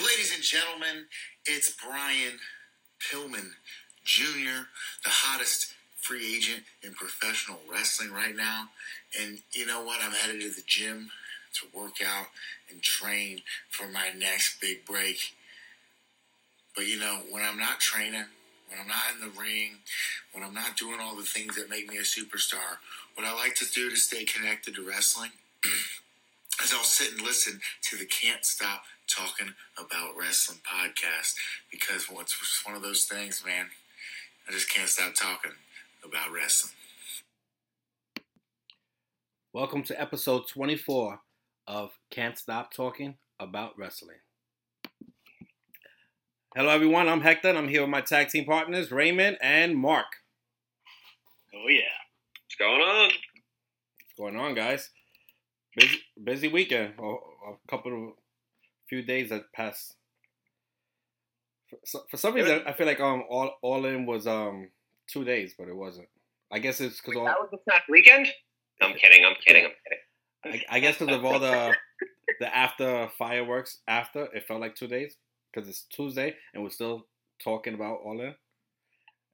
Ladies and gentlemen, it's Brian Pillman Jr., the hottest free agent in professional wrestling right now. And you know what? I'm headed to the gym to work out and train for my next big break. But you know, when I'm not training, when I'm not in the ring, when I'm not doing all the things that make me a superstar, what I like to do to stay connected to wrestling is I'll sit and listen to the Can't Stop Talking About Wrestling podcast because well, it's one of those things, man. I just can't stop talking about wrestling. Welcome to episode 24 of Can't Stop Talking About Wrestling. Hello, everyone. I'm Hector. and I'm here with my tag team partners, Raymond and Mark. Oh yeah, what's going on? What's going on, guys? Busy, busy weekend. A, a couple of few days that passed. For, for some reason, I feel like um all all in was um two days, but it wasn't. I guess it's because all that was the past weekend. I'm kidding. I'm kidding. I'm kidding. I, I guess because of all the the after fireworks after it felt like two days because it's Tuesday and we're still talking about all in.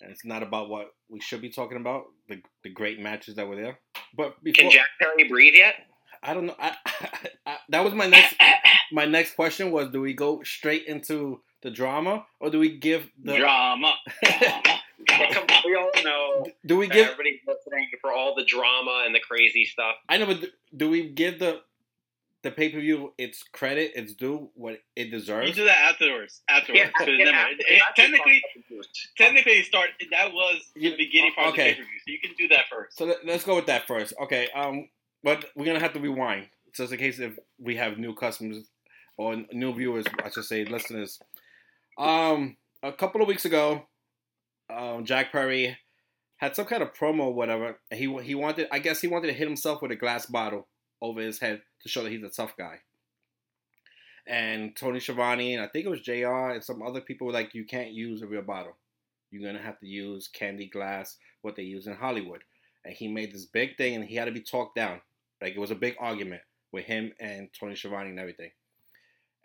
And it's not about what we should be talking about the the great matches that were there. But before, can Jack Perry breathe yet? I don't know. I, I, that was my next my next question was: Do we go straight into the drama, or do we give the drama? we all know. Do we give everybody listening for all the drama and the crazy stuff? I know, but do we give the the pay per view its credit, its due, what it deserves? You do that afterwards. Afterwards. Yeah, yeah, never, it, it, technically, technically, start that was the beginning part okay. of the pay per view, so you can do that first. So let, let's go with that first. Okay. Um, but we're gonna have to rewind, just in case if we have new customers or new viewers, I should say, listeners. Um, a couple of weeks ago, um, Jack Perry had some kind of promo, or whatever. He he wanted, I guess, he wanted to hit himself with a glass bottle over his head to show that he's a tough guy. And Tony Schiavone and I think it was Jr. and some other people were like, "You can't use a real bottle. You're gonna have to use candy glass, what they use in Hollywood." And he made this big thing, and he had to be talked down. Like it was a big argument with him and Tony Schiavone and everything.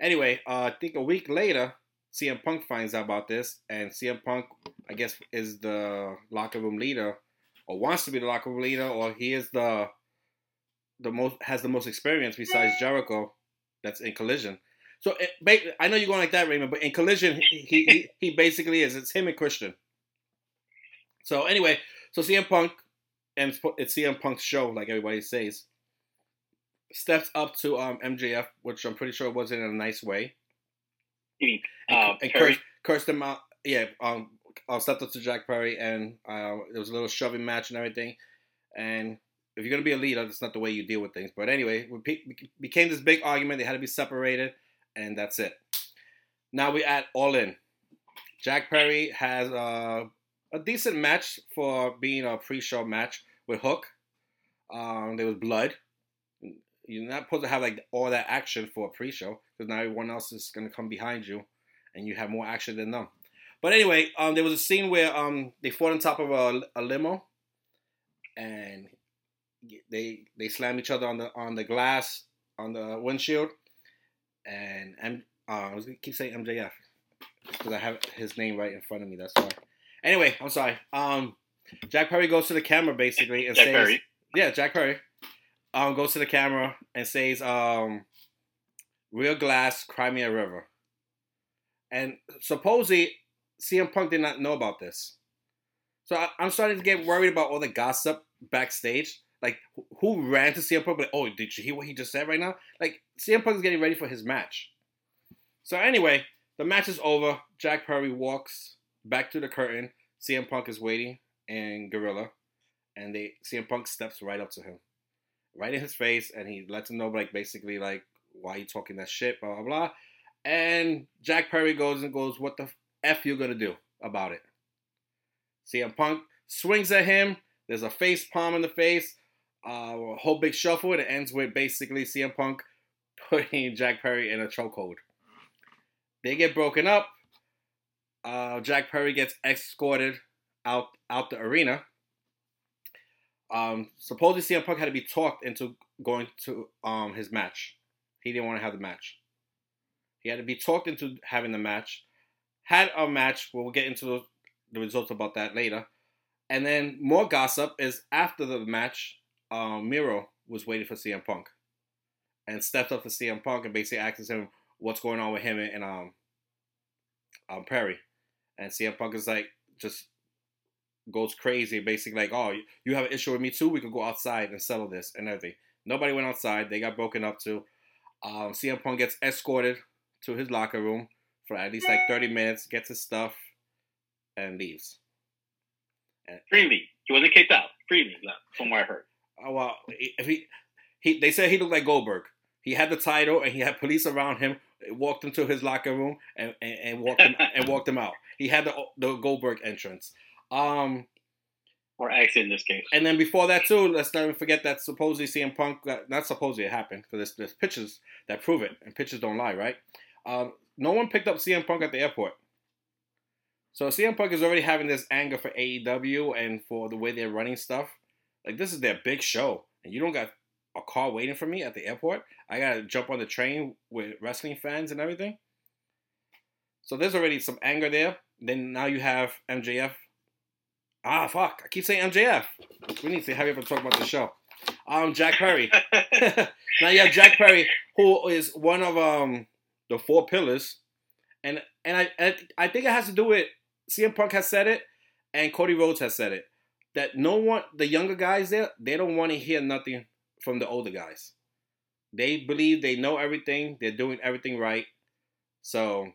Anyway, uh, I think a week later, CM Punk finds out about this, and CM Punk, I guess, is the locker room leader, or wants to be the locker room leader, or he is the the most has the most experience besides Jericho, that's in Collision. So it, I know you're going like that, Raymond, but in Collision, he, he he basically is. It's him and Christian. So anyway, so CM Punk, and it's CM Punk's show, like everybody says steps up to um, MJF, which I'm pretty sure wasn't in a nice way. and, uh, and cursed, cursed him out. Yeah, um, uh, stepped up to Jack Perry, and uh, there was a little shoving match and everything. And if you're gonna be a leader, that's not the way you deal with things. But anyway, we became this big argument. They had to be separated, and that's it. Now we at All In. Jack Perry has uh, a decent match for being a pre-show match with Hook. Um, there was blood. You're not supposed to have like all that action for a pre-show because now everyone else is gonna come behind you, and you have more action than them. But anyway, um, there was a scene where um, they fought on top of a, a limo, and they they slam each other on the on the glass on the windshield, and and uh, I was gonna keep saying MJF because I have his name right in front of me. That's why. Anyway, I'm sorry. Um, Jack Perry goes to the camera basically and Jack says, Perry. "Yeah, Jack Perry." Um, goes to the camera and says, um, "Real glass, Crimea river." And supposedly, CM Punk did not know about this. So I, am starting to get worried about all the gossip backstage. Like, who ran to CM Punk? Like, oh, did you hear what he just said right now? Like, CM Punk is getting ready for his match. So anyway, the match is over. Jack Perry walks back to the curtain. CM Punk is waiting and Gorilla, and they CM Punk steps right up to him, right in his face, and he lets him know like basically like why you talking that shit, blah blah blah. And Jack Perry goes and goes, "What the f you gonna do about it?" CM Punk swings at him. There's a face palm in the face. Uh, a whole big shuffle. It ends with basically CM Punk putting Jack Perry in a chokehold. They get broken up. Uh, Jack Perry gets escorted out out the arena. Um, supposedly CM Punk had to be talked into going to um his match. He didn't want to have the match. He had to be talked into having the match. Had a match. We'll get into the, the results about that later. And then more gossip is after the match, um, Miro was waiting for CM Punk and stepped up to CM Punk and basically asked him what's going on with him and, and um, um Perry. And CM Punk is like just goes crazy, basically like, "Oh, you have an issue with me too? We could go outside and settle this and everything." Nobody went outside. They got broken up to. Um, CM Punk gets escorted to his locker room for at least like 30 minutes, gets his stuff, and leaves. And, freely, he wasn't kicked out. Freely from what I heard. Oh well, if he, he, they said he looked like Goldberg. He had the title and he had police around him. Walked into his locker room and, and, and walked him and walked him out. He had the the Goldberg entrance. Um, or exit in this case. And then before that too, let's not forget that supposedly CM Punk, not supposedly it happened because there's, there's pictures that prove it, and pictures don't lie, right? Um, no one picked up CM Punk at the airport. So CM Punk is already having this anger for AEW and for the way they're running stuff. Like this is their big show, and you don't got a car waiting for me at the airport. I gotta jump on the train with wrestling fans and everything. So there's already some anger there. Then now you have MJF Ah, fuck. I keep saying MJF. We need to have you ever talk about the show. Um, Jack Perry. now you have Jack Perry, who is one of um the four pillars, and and I I, I think it has to do with CM Punk has said it, and Cody Rhodes has said it that no one the younger guys there they don't want to hear nothing from the older guys. They believe they know everything. They're doing everything right. So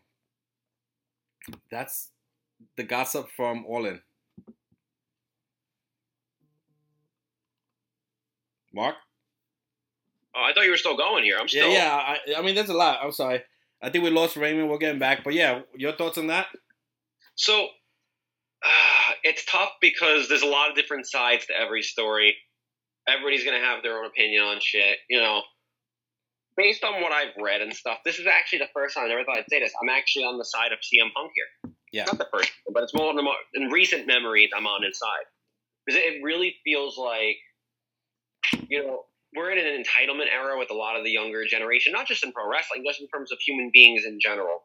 that's the gossip from All Mark? Oh, I thought you were still going here. I'm still. Yeah, yeah. I, I mean, there's a lot. I'm sorry. I think we lost Raymond. We're getting back, but yeah, your thoughts on that? So, uh, it's tough because there's a lot of different sides to every story. Everybody's gonna have their own opinion on shit. You know, based on what I've read and stuff, this is actually the first time I never thought I'd say this. I'm actually on the side of CM Punk here. Yeah, not the first, but it's more in recent memories. I'm on his side because it really feels like you know, we're in an entitlement era with a lot of the younger generation, not just in pro wrestling, just in terms of human beings in general.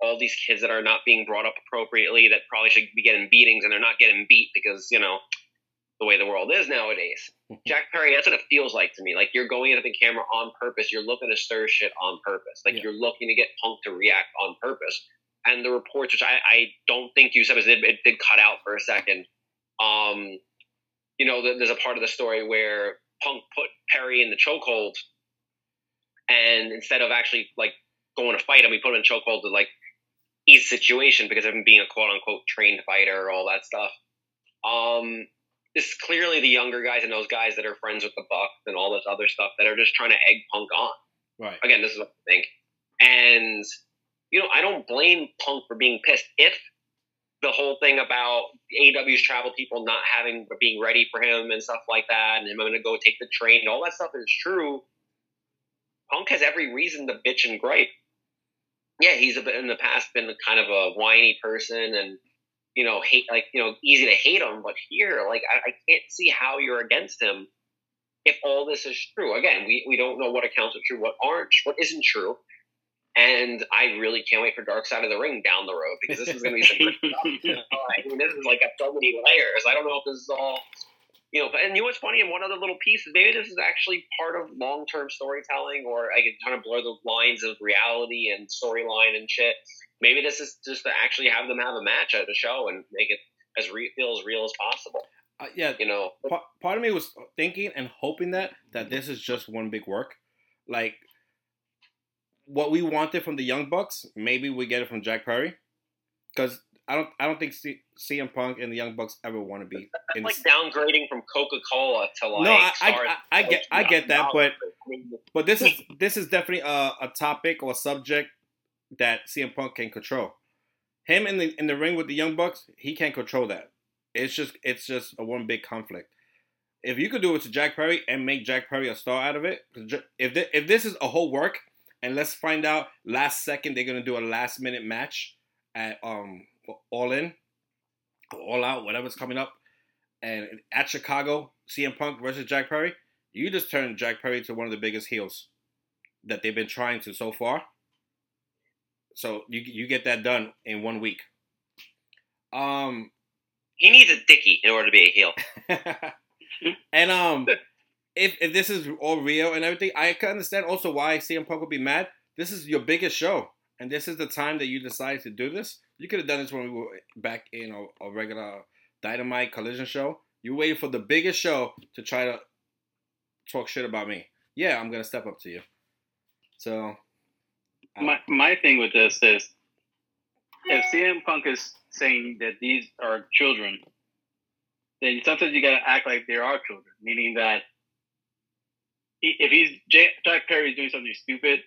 All these kids that are not being brought up appropriately, that probably should be getting beatings, and they're not getting beat because you know the way the world is nowadays. Jack Perry, that's what it feels like to me. Like you're going into the camera on purpose. You're looking to stir shit on purpose. Like yeah. you're looking to get Punk to react on purpose. And the reports, which I, I don't think you said, it, it did cut out for a second. Um, you know, there's a part of the story where Punk put Perry in the chokehold, and instead of actually like going to fight him, he put him in chokehold to like ease situation because of him being a quote unquote trained fighter, all that stuff. Um, it's clearly the younger guys and those guys that are friends with the Buck and all this other stuff that are just trying to egg Punk on. Right. Again, this is what I think, and you know I don't blame Punk for being pissed if the whole thing about AEW's travel people not having being ready for him and stuff like that, and him going to go take the train, and all that stuff is true. Punk has every reason to bitch and gripe. Yeah, he's a in the past been kind of a whiny person and you know hate like you know easy to hate him, but here like I, I can't see how you're against him if all this is true. Again, we, we don't know what accounts are true, what aren't, what isn't true. And I really can't wait for Dark Side of the Ring down the road because this is going to be some good stuff. I mean, this is like got so many layers. I don't know if this is all, you know. And you know what's funny? And one other little piece is maybe this is actually part of long term storytelling, or I can kind of blur the lines of reality and storyline and shit. Maybe this is just to actually have them have a match at the show and make it as re- feel as real as possible. Uh, yeah, you know, part, part of me was thinking and hoping that that this is just one big work. Like what we wanted from the Young Bucks, maybe we get it from Jack Perry, because I don't I don't think C- CM Punk and the Young Bucks ever want to be. That's like downgrading from Coca Cola to like. No, I, I, I, I get I get that, but but this is this is definitely a, a topic or a subject that CM Punk can control. Him in the in the ring with the Young Bucks, he can't control that. It's just it's just a one big conflict. If you could do it to Jack Perry and make Jack Perry a star out of it, if if this is a whole work, and let's find out last second they're gonna do a last minute match at um All In, All Out, whatever's coming up, and at Chicago, CM Punk versus Jack Perry. You just turned Jack Perry to one of the biggest heels that they've been trying to so far. So you you get that done in one week. Um, He needs a dicky in order to be a heel. and um, if if this is all real and everything, I can understand also why CM Punk would be mad. This is your biggest show, and this is the time that you decided to do this. You could have done this when we were back in a, a regular Dynamite Collision show. You waited for the biggest show to try to talk shit about me. Yeah, I'm gonna step up to you. So, uh, My my thing with this is, if CM Punk is saying that these are children, then sometimes you gotta act like they are children. Meaning that if he's Jack Perry is doing something stupid,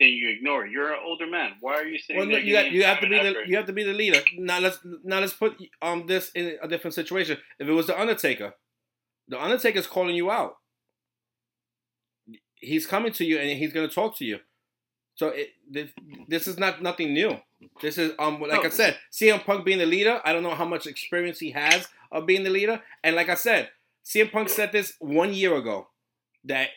then you ignore it. You're an older man. Why are you saying well, no, that you got, you have to be the you have to be the leader. Now let's now let's put um this in a different situation. If it was the Undertaker, the Undertaker's calling you out. He's coming to you and he's going to talk to you. So it, this, this is not nothing new. This is um like I No. said, CM Punk being the leader. I don't know how much experience he has of being the leader. And like I said, CM Punk said this one year ago that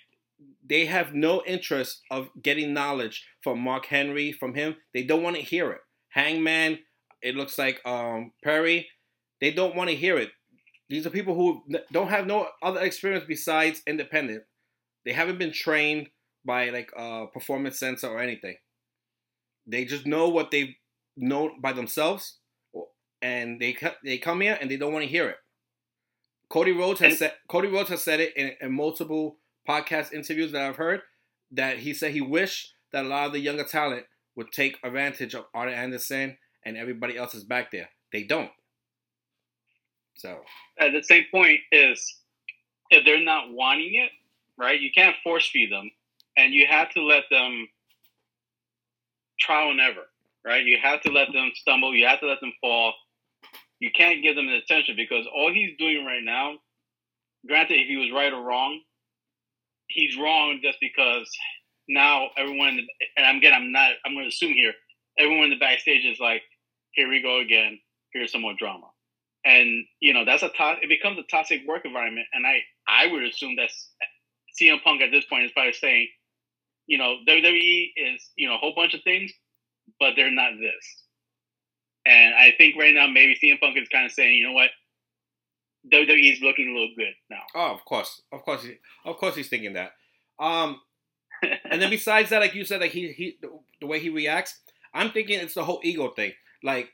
they have no interest of getting knowledge from Mark Henry from him. They don't want to hear it. Hangman, it looks like um Perry, they don't want to hear it. These are people who don't have no other experience besides independent. They haven't been trained by like a performance center or anything. They just know what they've known by themselves, and they they come here and they don't want to hear it. Cody Rhodes has said Cody Rhodes has said it in, in multiple podcast interviews that I've heard that he said he wished that a lot of the younger talent would take advantage of Arn Anderson and everybody else is back there. They don't. So at the same point is if they're not wanting it, right? You can't force feed them, and you have to let them trial and error, right? You have to let them stumble. You have to let them fall. You can't give them the attention because all he's doing right now, granted, if he was right or wrong, he's wrong just because now everyone, and I'm again, I'm not, I'm going to assume here, everyone in the backstage is like, here we go again. Here's some more drama. And you know that's a to- it becomes a toxic work environment. And i i would assume that's CM Punk at this point is probably saying you know WWE is you know a whole bunch of things but they're not this. And i think right now maybe CM Punk is kind of saying you know what WWE is looking a little good now Oh, of course, of course, he, of course, he's thinking that. Um, and then besides that, like you said, like he he the, way he reacts, I'm thinking it's the whole ego thing. Like,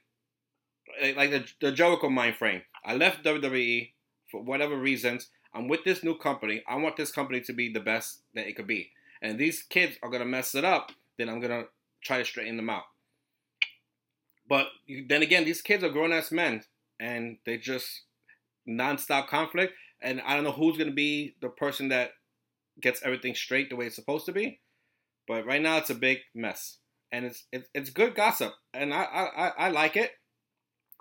like like the the Jericho mind frame. I left WWE for whatever reasons. I'm with this new company. I want this company to be the best that it could be. And these kids are gonna mess it up. Then I'm gonna try to straighten them out. But then again, these kids are grown ass men, and they just nonstop conflict. And I don't know who's gonna be the person that gets everything straight the way it's supposed to be. But right now, it's a big mess, and it's it's, it's good gossip, and I, I I- I like it.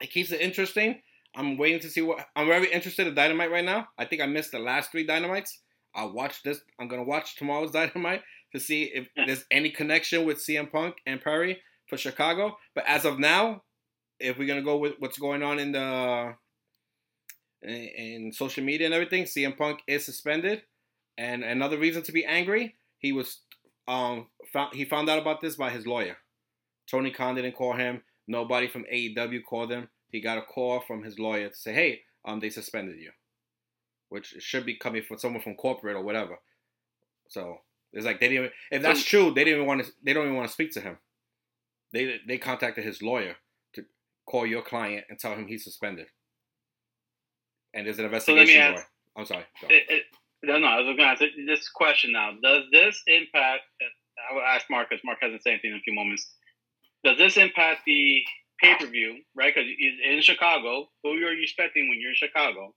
It keeps it interesting. I'm waiting to see what. I'm very interested in Dynamite right now. I think I missed the last three Dynamites. I'll watch this. I'm gonna watch tomorrow's Dynamite to see if there's any connection with CM Punk and Perry for Chicago. But as of now, if we're gonna go with what's going on in the in, in social media and everything, CM Punk is suspended. And another reason to be angry, he was um found, he found out about this by his lawyer. Tony Khan didn't call him. Nobody from AEW called him. He got a call from his lawyer to say, "Hey, um, they suspended you," which should be coming from someone from corporate or whatever. So it's like they didn't. Even, if that's true, they didn't even want to. They don't even want to speak to him. They they contacted his lawyer to call your client and tell him he's suspended. And there's an So investigation ask- going. I'm sorry. it, it, no, no, I was going to ask this question now. Does this impact? I will ask Mark because Mark hasn't said anything in a few moments. Does this impact the pay per view? Right, because he's in Chicago. Who are you expecting when you're in Chicago?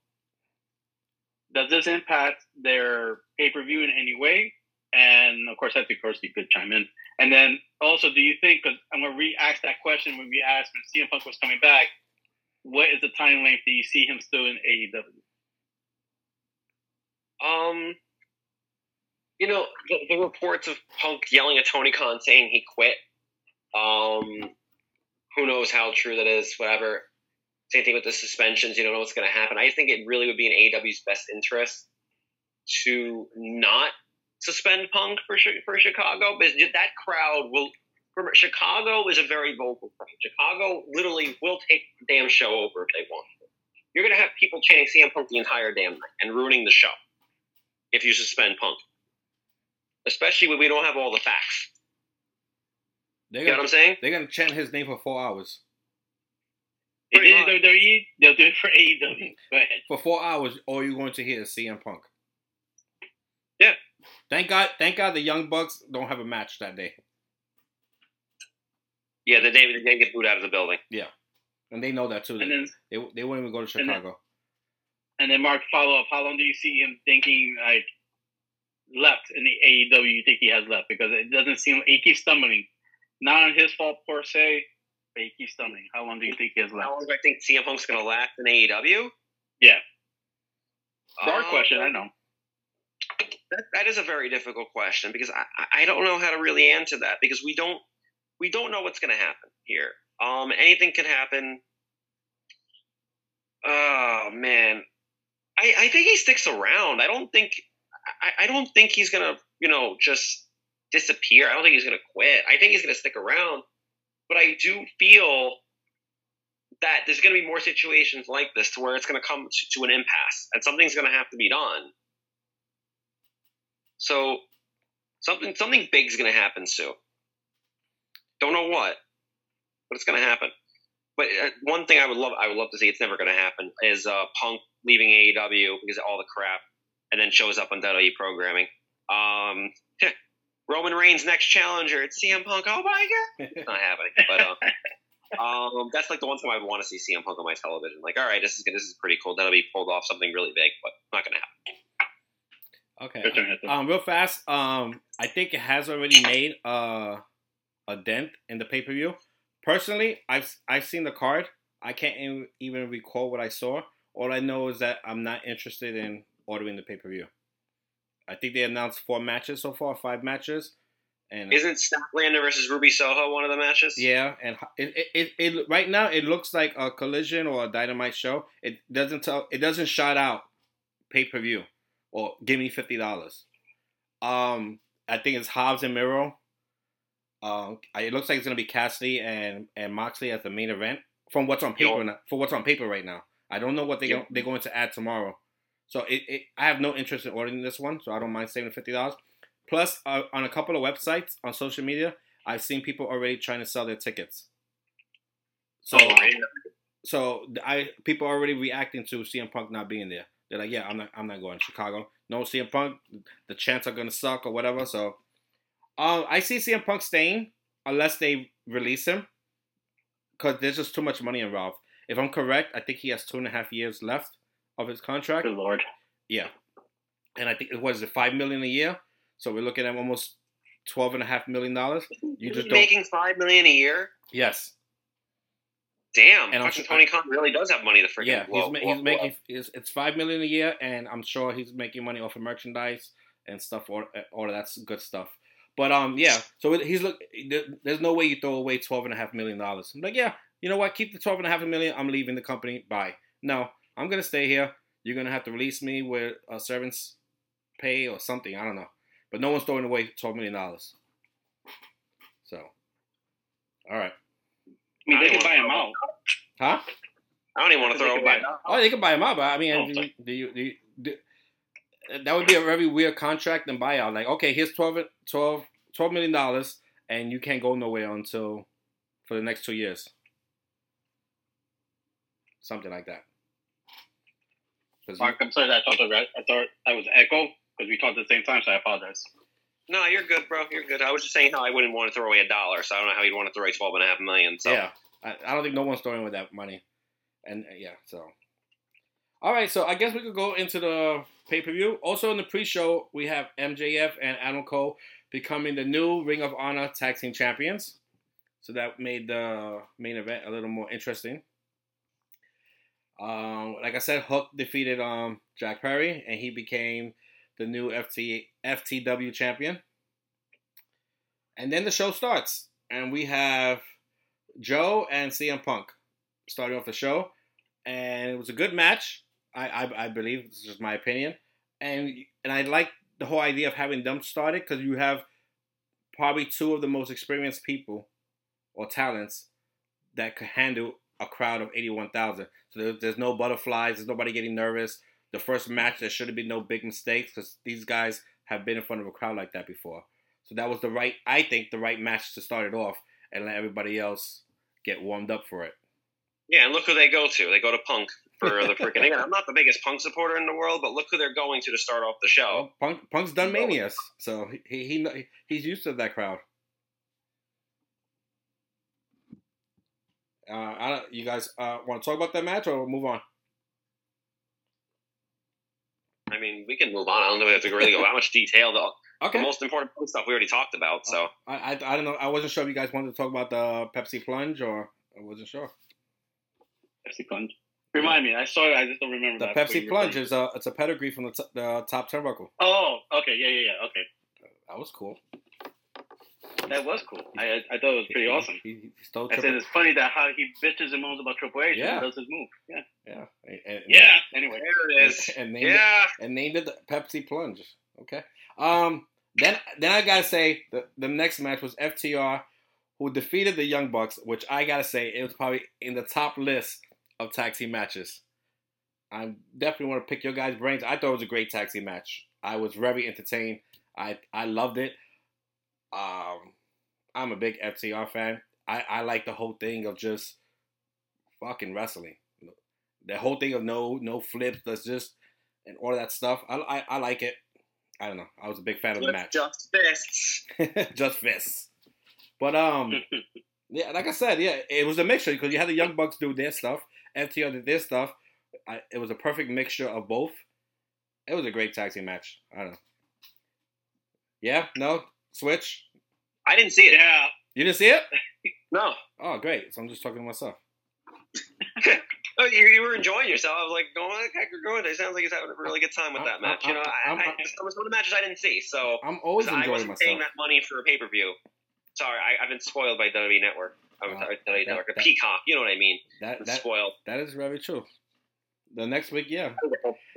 Does this impact their pay per view in any way? And of course, I think, of course, you could chime in. And then also, do you think? Because I'm going to re-ask that question when we asked when CM Punk was coming back. What is the time length that you see him still in AEW? Um, you know, the, the reports of Punk yelling at Tony Khan saying he quit. Um, who knows how true that is? Whatever. Same thing with the suspensions. You don't know what's going to happen. I think it really would be in AEW's best interest to not suspend Punk for for Chicago because that crowd will remember, Chicago is a very vocal crowd. Chicago literally will take the damn show over if they want. You're gonna have people chanting CM Punk the entire damn night and ruining the show if you suspend Punk, especially when we don't have all the facts. They're You know what I'm saying? they're gonna chant his name for four hours. They Pretty did it WWE, they'll do it for AEW. Go ahead. For four hours, all you're going to hear is CM Punk. Yeah. Thank God. Thank God the Young Bucks don't have a match that day, Yeah, the day they didn't get booed out of the building. Yeah, and they know that too. And then they they wouldn't even go to and then- Chicago. and then Mark follow up. How long do you see him thinking like left in the AEW? You think he has left because it doesn't seem he keeps stumbling. Not on his fault per se, but he keeps stumbling. How long do you think he has left? How long do I think CM Punk's gonna last in AEW? Yeah. Hard Um, question, I know. That, that is a very difficult question because I, I- I don't know how to really answer that because we don't we don't know what's going to happen here. Um, anything can happen. Oh man, I, I think he sticks around. I don't think I, I don't think he's gonna you know just disappear. I don't think he's gonna quit. I think he's gonna stick around. But I do feel that there's going to be more situations like this to where it's going to come to, to an impasse and something's going to have to be done. So something something big's going to happen soon. Don't know what, but it's going to happen. But uh, one thing I would love I would love to see it's never going to happen is uh, Punk leaving AEW because of all the crap, and then shows up on WWE programming. Um, Roman Reigns next challenger. It's CM Punk. Oh my god, it's not happening. But uh, um, that's like the one time I would want to see CM Punk on my television. Like, all right, this is good. This is pretty cool. That'll be pulled off something really big, but not going to happen. Okay. Your turn, Hector. Um, real fast. Um, I think it has already made uh, a dent in the pay per view. Personally, I've I've seen the card. I can't even- recall what I saw. All I know is that I'm not interested in ordering the pay per view. I think they announced four matches so far, five matches, and Isn't Statlander versus Ruby Soho one of the matches? yeah, and it, it, it, it right now it looks like a collision or a dynamite show. It doesn't tell. It doesn't shout out pay per view or give me fifty dollars. Um, I think it's Hobbs and Miro. Um, it looks like it's gonna be Cassidy and and Moxley as the main event from what's on paper. Yo. For what's on paper right now, I don't know what they go, they're going to add tomorrow. So it, it I have no interest in ordering this one, so I don't mind saving fifty dollars. Plus, uh, on a couple of websites on social media, I've seen people already trying to sell their tickets. So, Oh, so I people are already reacting to CM Punk not being there. They're like, yeah, I'm not, I'm not going to Chicago. No CM Punk. The chants are gonna suck or whatever. So, um, I see CM Punk staying unless they release him, because there's just too much money involved. If I'm correct, I think he has two and a half years left of his contract. Good lord. Yeah. And I think it was it five million a year. So we're looking at almost twelve and a half million dollars. You just making five million a year. Yes. Damn, And fucking su- Tony Khan really does have money to freaking Yeah, blow. he's, ma- he's blow making it's, it's five million a year, and I'm sure he's making money off of merchandise and stuff, all, all of that's good stuff. But um, yeah. So he's look. There's no way you throw away twelve and a half million dollars. I'm like, yeah, you know what? Keep the twelve and a half million. I'm leaving the company. Bye. No, I'm gonna stay here. You're gonna have to release me with a servant's pay or something. I don't know. But no one's throwing away twelve million dollars. So, all right, I mean, they don't could buy him know. out. huh? I don't even want to throw could away. him out. Oh, they can buy him out, but I mean, do, you, do, you, do, you, do that would be a very weird contract and buyout. Like, okay, here's 12, 12, 12 million dollars, and you can't go nowhere until for the next two years, something like that. Mark, I'm sorry that I thought, the re- I thought that was Echo because we talked at the same time, so I apologize. No, you're good, bro. You're good. I was just saying how I wouldn't want to throw away a dollar, so I don't know how you'd want to throw away twelve and a half million. So Yeah, I, I don't think no one's throwing with that money, and uh, yeah, so. All right, so I guess we could go into the pay per view. Also in the pre-show, we have MJF and Adam Cole becoming the new Ring of Honor Tag Team Champions. So that made the main event a little more interesting. Um, like I said, Hook defeated um, Jack Perry, and he became the new FT, FTW champion. And then the show starts, and we have Joe and CM Punk starting off the show, and it was a good match. I I, I believe this is my opinion, and and I like the whole idea of having them started because you have probably two of the most experienced people or talents that could handle a crowd of 81,000. So there's, there's no butterflies, there's nobody getting nervous. The first match, there should have been no big mistakes because these guys have been in front of a crowd like that before. So that was the right, I think, the right match to start it off and let everybody else get warmed up for it. Yeah, and look who they go to. They go to Punk for the freaking. Again, I'm not the biggest Punk supporter in the world, but look who they're going to to start off the show. Well, Punk, Punk's done Manias, so he, he he he's used to that crowd. Uh, I don't, you guys uh, want to talk about that match or move on? I mean, we can move on. I don't know if we have to really go that much detail. The, Okay. the most important stuff we already talked about. So I, I I don't know. I wasn't sure if you guys wanted to talk about the Pepsi plunge or I wasn't sure. Pepsi plunge. Remind me. I saw it. I just don't remember The that. Pepsi plunge is a it's a pedigree from the, t- the top turnbuckle. Oh, okay. Yeah, yeah, yeah. Okay. That was cool. That was cool. I I thought it was pretty awesome. He, he stole I said it's funny that how he bitches and moans about Triple H Yeah. and does his move. Yeah. Yeah. And, and- Yeah. Anyway. there it is. And named it, Yeah, and named it the Pepsi plunge. Okay. Um. Then then I gotta say the the next match was FTR, who defeated the Young Bucks, which I gotta say it was probably in the top list of tag team matches. I definitely want to pick your guys' brains. I thought it was a great tag team match. I was very entertained. I I loved it. Um, I'm a big FTR fan. I I like the whole thing of just fucking wrestling. The whole thing of no no flips, that's just and all that stuff. I, I I like it. I don't know. I was a big fan of the match. just fists. just fists. But um, yeah, like I said, yeah, it was a mixture because you had the Young Bucks do their stuff, FTR did their stuff. I, it was a perfect mixture of both. It was a great tag team match. I don't know. Yeah, no switch. I didn't see it. Yeah. You didn't see it? No. Oh, great. So I'm just talking to myself. Oh, you, you were enjoying yourself. I was like, going, what the heck, you're good. It sounds like he's having a really good time with that I'm- match. You know, I, I'm- I, there was one of the matches I didn't see, so I'm always I enjoying wasn't paying that money for a pay per view. Sorry, I, I've been spoiled by WWE Network. I'm Uh, sorry, WWE that- Network, that- Peacock. You know what I mean? That that spoiled. that is very true. The next week, yeah.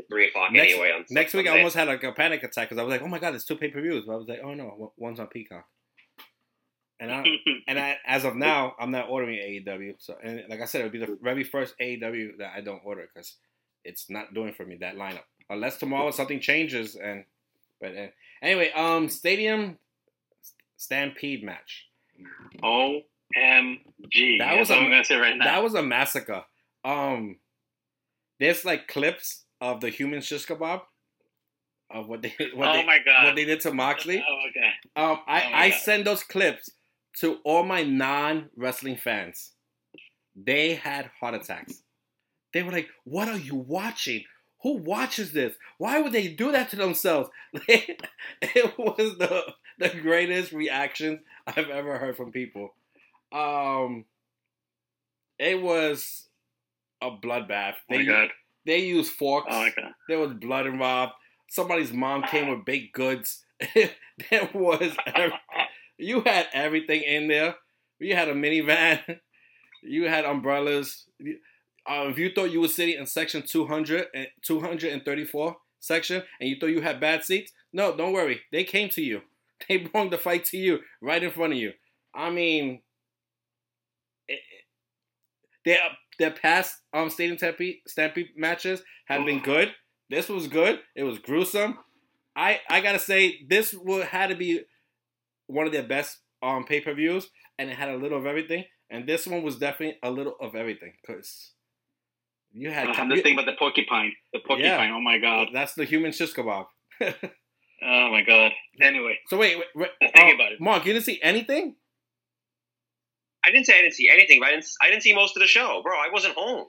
Three o'clock Next- anyway. On Next week, I almost had like a panic attack because I was like, "Oh my god, there's two pay per views." But I was like, "Oh no, one's on Peacock." And I, and I, as of now, I'm not ordering AEW. So, and like I said, it would be the very first AEW that I don't order because it's not doing for me that lineup. Unless tomorrow something changes. And but uh, anyway, um, Stadium Stampede match. OMG. That was That's a- I'm gonna say right now. That was a massacre. Um, there's like clips of the human shish kebab of what they what oh they my god. what they did to Moxley. Oh, okay. Um, I, Oh I God. send those clips to all my non wrestling fans. They had heart attacks. They were like, "What are you watching? Who watches this? Why would they do that to themselves?" it was the the greatest reactions I've ever heard from people. Um, it was a bloodbath. Oh my They god. they used forks. Oh my god. There was blood involved. Somebody's mom came with baked goods. there was ev- you had everything in there. You had a minivan. You had umbrellas. Uh, if you thought you were sitting in section 200 and 234 section and you thought you had bad seats, no, don't worry. They came to you. They brought the fight to you right in front of you. I mean, their their past um stadium stampede, stampede matches have been good. This was good. It was gruesome. I I gotta say this would had to be one of their best um pay per views, and it had a little of everything. And this one was definitely a little of everything because you had I'm just thinking about the porcupine. The porcupine. Oh my god. that's the human shish kebab. Oh my god. Anyway, So wait, wait, wait Think uh, about it. Mark, you didn't see anything? I didn't say I didn't see anything, but I didn't. I didn't see most of the show, bro. I wasn't home.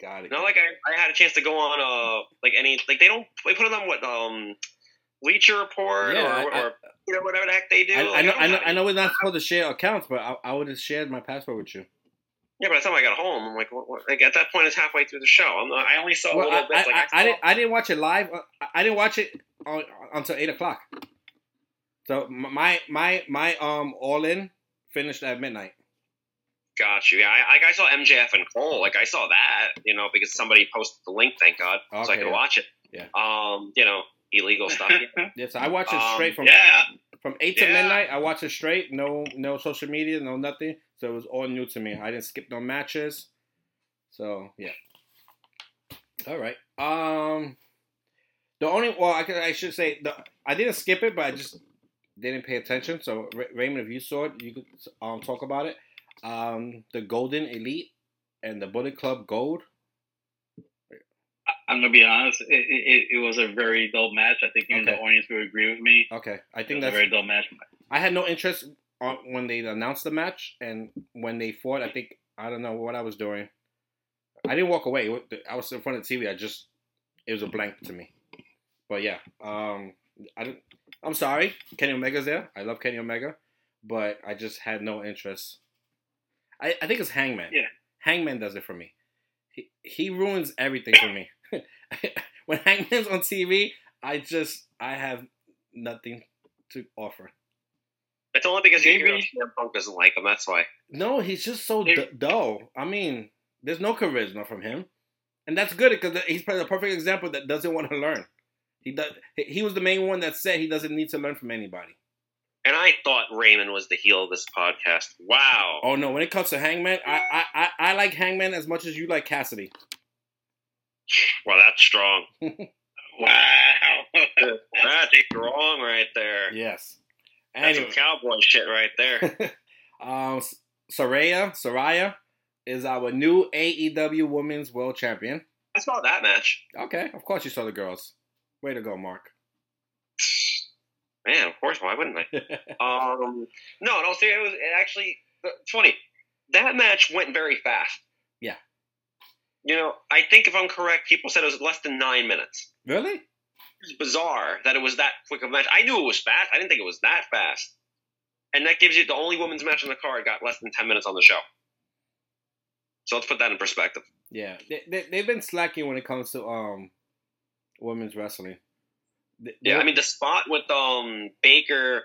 Got it. Not like I, I had a chance to go on uh like any like they don't they put it on what um Bleacher Report Yeah, or, I- or you know whatever the heck they do. I, I Like, know, I know, I know we're not supposed to share accounts, but I, I would have shared my password with you. Yeah, but by the time I got home, I'm like, what, what, like at that point, it's halfway through the show. Not, I only saw Well, a I, little bit. Like, I, didn't, I didn't watch it live. Uh, I- I didn't watch it on, until eight o'clock. So my my my um all in finished at midnight. Got you. Yeah, I, like I saw MJF and Cole. Like I saw that, you know, because somebody posted the link. Thank God, so I Okay, could yeah. watch it. Yeah. Um, you know, illegal stuff. Yeah, so I watched it Um, straight from yeah. from eight to Yeah. midnight. I watched it straight. No, no social media, no nothing. So it was all new to me. I didn't skip no matches. So yeah. All right. Um, the only well, I could, I should say the I didn't skip it, but I just didn't pay attention. So Ra- Raymond, if you saw it, you could um talk about it. Um, the Golden Elite and the Bullet Club Gold. I'm gonna be honest. It, it, it was a very dull match. I think even the audience would agree with me. Okay, I think that's a very dull match. I had no interest on when they announced the match and when they fought. I think I don't know what I was doing. I didn't walk away. I was in front of the TV. I just it was a blank to me. But yeah, um, I don't, I'm sorry, Kenny Omega's there. I love Kenny Omega, but I just had no interest. I, I think it's Hangman. Yeah. Hangman does it for me. He he ruins everything for me. when Hangman's on TV, I just I have nothing to offer. It's only because you Maybe- hear CM Punk doesn't like him. That's why. No, he's just so d- dull. I mean, there's no charisma from him, and that's good because he's probably the perfect example that doesn't want to learn. He does. he- He was the main one that said he doesn't need to learn from anybody. And I thought Raymond was the heel of this podcast. Wow. Oh no, when it comes to Hangman, I I, I, I like Hangman as much as you like Cassidy. Well, that's strong. Wow. That's strong right there. Yes. That's some cowboy shit right there. um, Saraya Saraya is our new AEW Women's World Champion. I saw that match. Okay, of course you saw the girls. Way to go, Mark. Man, of course. Why wouldn't I? Um, no, no. See, it was it actually. It's funny. That match went very fast. Yeah. You know, I think if I'm correct, people said it was less than nine minutes. really? It's bizarre that it was that quick of a match. I knew it was fast. I didn't think it was that fast. And that gives you the only women's match on the card got less than ten minutes on the show. So let's put that in perspective. Yeah, they, they they've been slacking when it comes to um women's wrestling. They- Yeah, I mean the spot with um Baker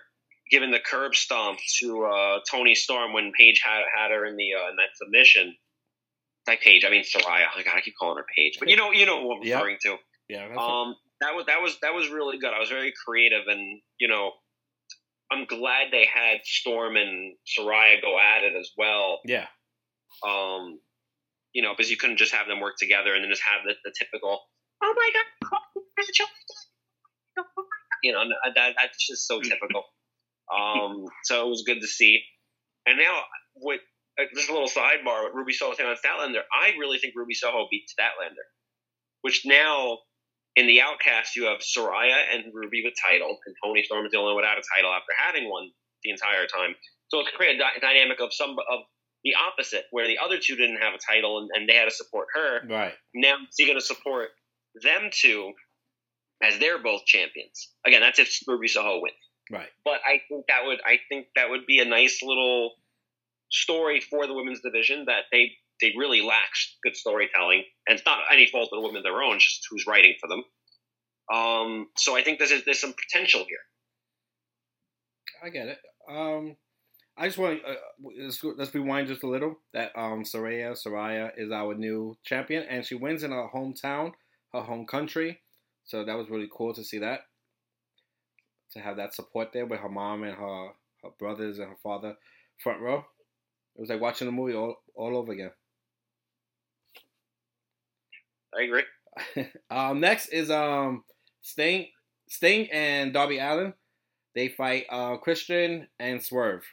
giving the curb stomp to uh, Toni Storm when Paige had had her in the uh, in that submission. Like Paige, I mean Saraya. Oh my god, I keep calling her Paige, but you know you know what I'm Yeah. referring to. yeah, Um, that was that was that was really good. I was very creative, and you know, I'm glad they had Storm and Saraya go at it as well. yeah, Um, you know, because you couldn't just have them work together and then just have the, the typical, oh my god, you know, that that's just so typical. Um, so it was good to see. And now with uh, just a little sidebar with Ruby Soho taking on Statlander, I really think Ruby Soho beat Statlander, which now in the Outcast you have Saraya and Ruby with title, and Toni Storm is the only one without a title after having one the entire time. So it's created a dy- dynamic of some of the opposite, where the other two didn't have a title and, and they had to support her. right. Now is he going to support them two as they're both champions? Again, that's if Ruby Soho wins. Right. But I think that would I think that would be a nice little story for the women's division that they they really lack good storytelling, and it's not any fault of the women of their own, just who's writing for them. Um, so I think there's there's some potential here. I get it. Um, I just want uh, let's, let's rewind just a little. That um, Saraya Saraya is our new champion, and she wins in her hometown, her home country. So that was really cool to see that. To have that support there with her mom and her her brothers and her father front row. It was like watching the movie all all over again. I agree. um, next is um Sting, Sting and Darby Allin. They fight uh Christian and Swerve.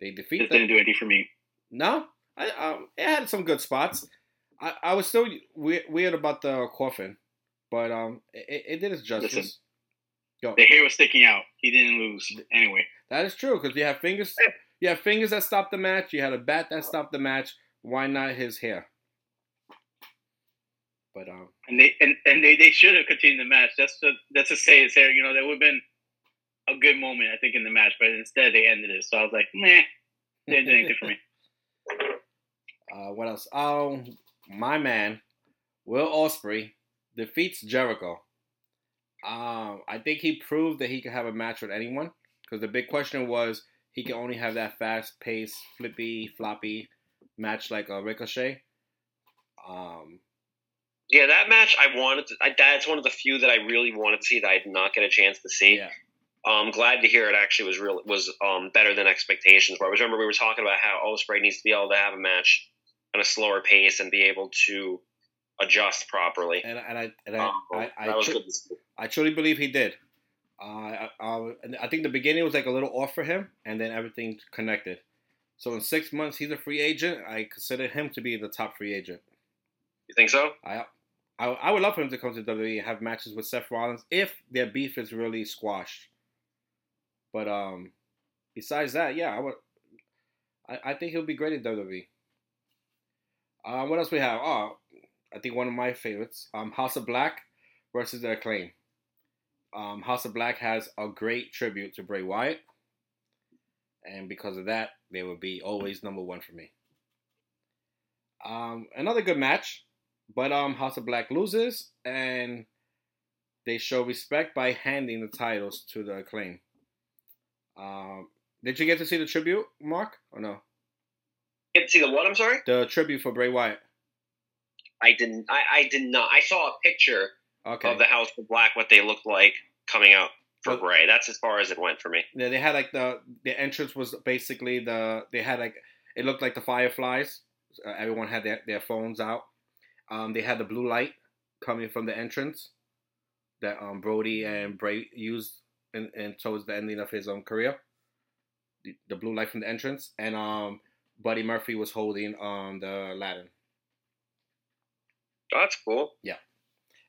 They defeat them. didn't do anything for me. No, I um it had some good spots. I, I was still weird, weird about the coffin, but um it, it did its justice. Listen. Go. The hair was sticking out. He didn't lose anyway. That is true because you have fingers. You have fingers that stopped the match. You had a bat that stopped the match. Why not his hair? But um, And they and, and they, they should have continued the match. That's to that's to say his hair. You know, that would have been a good moment I think in the match, but instead they ended it. So I was like, meh, didn't do anything for me. Uh, what else? Oh, my man, Will Ospreay defeats Jericho. Um, I think he proved that he could have a match with anyone because the big question was he can only have that fast-paced, flippy, floppy match like a Ricochet. Um, Yeah, that match I wanted. To, I, that's one of the few that I really wanted to see that I did not get a chance to see. yeah, I'm glad to hear it actually was real was um, better than expectations. Where I remember we were talking about how Ospreay needs to be able to have a match at a slower pace and be able to adjust properly. And, and I and I, Um, I, I, that was tru- good. to see. I truly believe he did. Uh, I, I, I think the beginning was like a little off for him, and then everything connected. So in six months, he's a free agent. I consider him to be the top free agent. You think so? I, I, I would love for him to come to WWE and have matches with Seth Rollins if their beef is really squashed. But um, besides that, yeah, I would. I, I think he'll be great at WWE. Uh, what else we have? Oh, I think one of my favorites, um, House of Black versus the Acclaim. Um, House of Black has a great tribute to Bray Wyatt, and because of that, they will be always number one for me. Um, another good match, but um, House of Black loses, and they show respect by handing the titles to the Acclaim. Um, did you get to see the tribute, Mark, or no? Get to see the what? I'm sorry. The tribute for Bray Wyatt. I didn't. I, I did not. I saw a picture Okay. of the House of Black, what they looked like coming out for Bray. That's as far as it went for me. Yeah, they had like the the entrance was basically the they had like it looked like the Fireflies. Uh, everyone had their, their phones out. Um, they had the blue light coming from the entrance that um Brodie and Bray used in, in towards the ending of his um career. The, the blue light from the entrance, and um Buddy Murphy was holding um the Latin, Oh, that's cool. Yeah,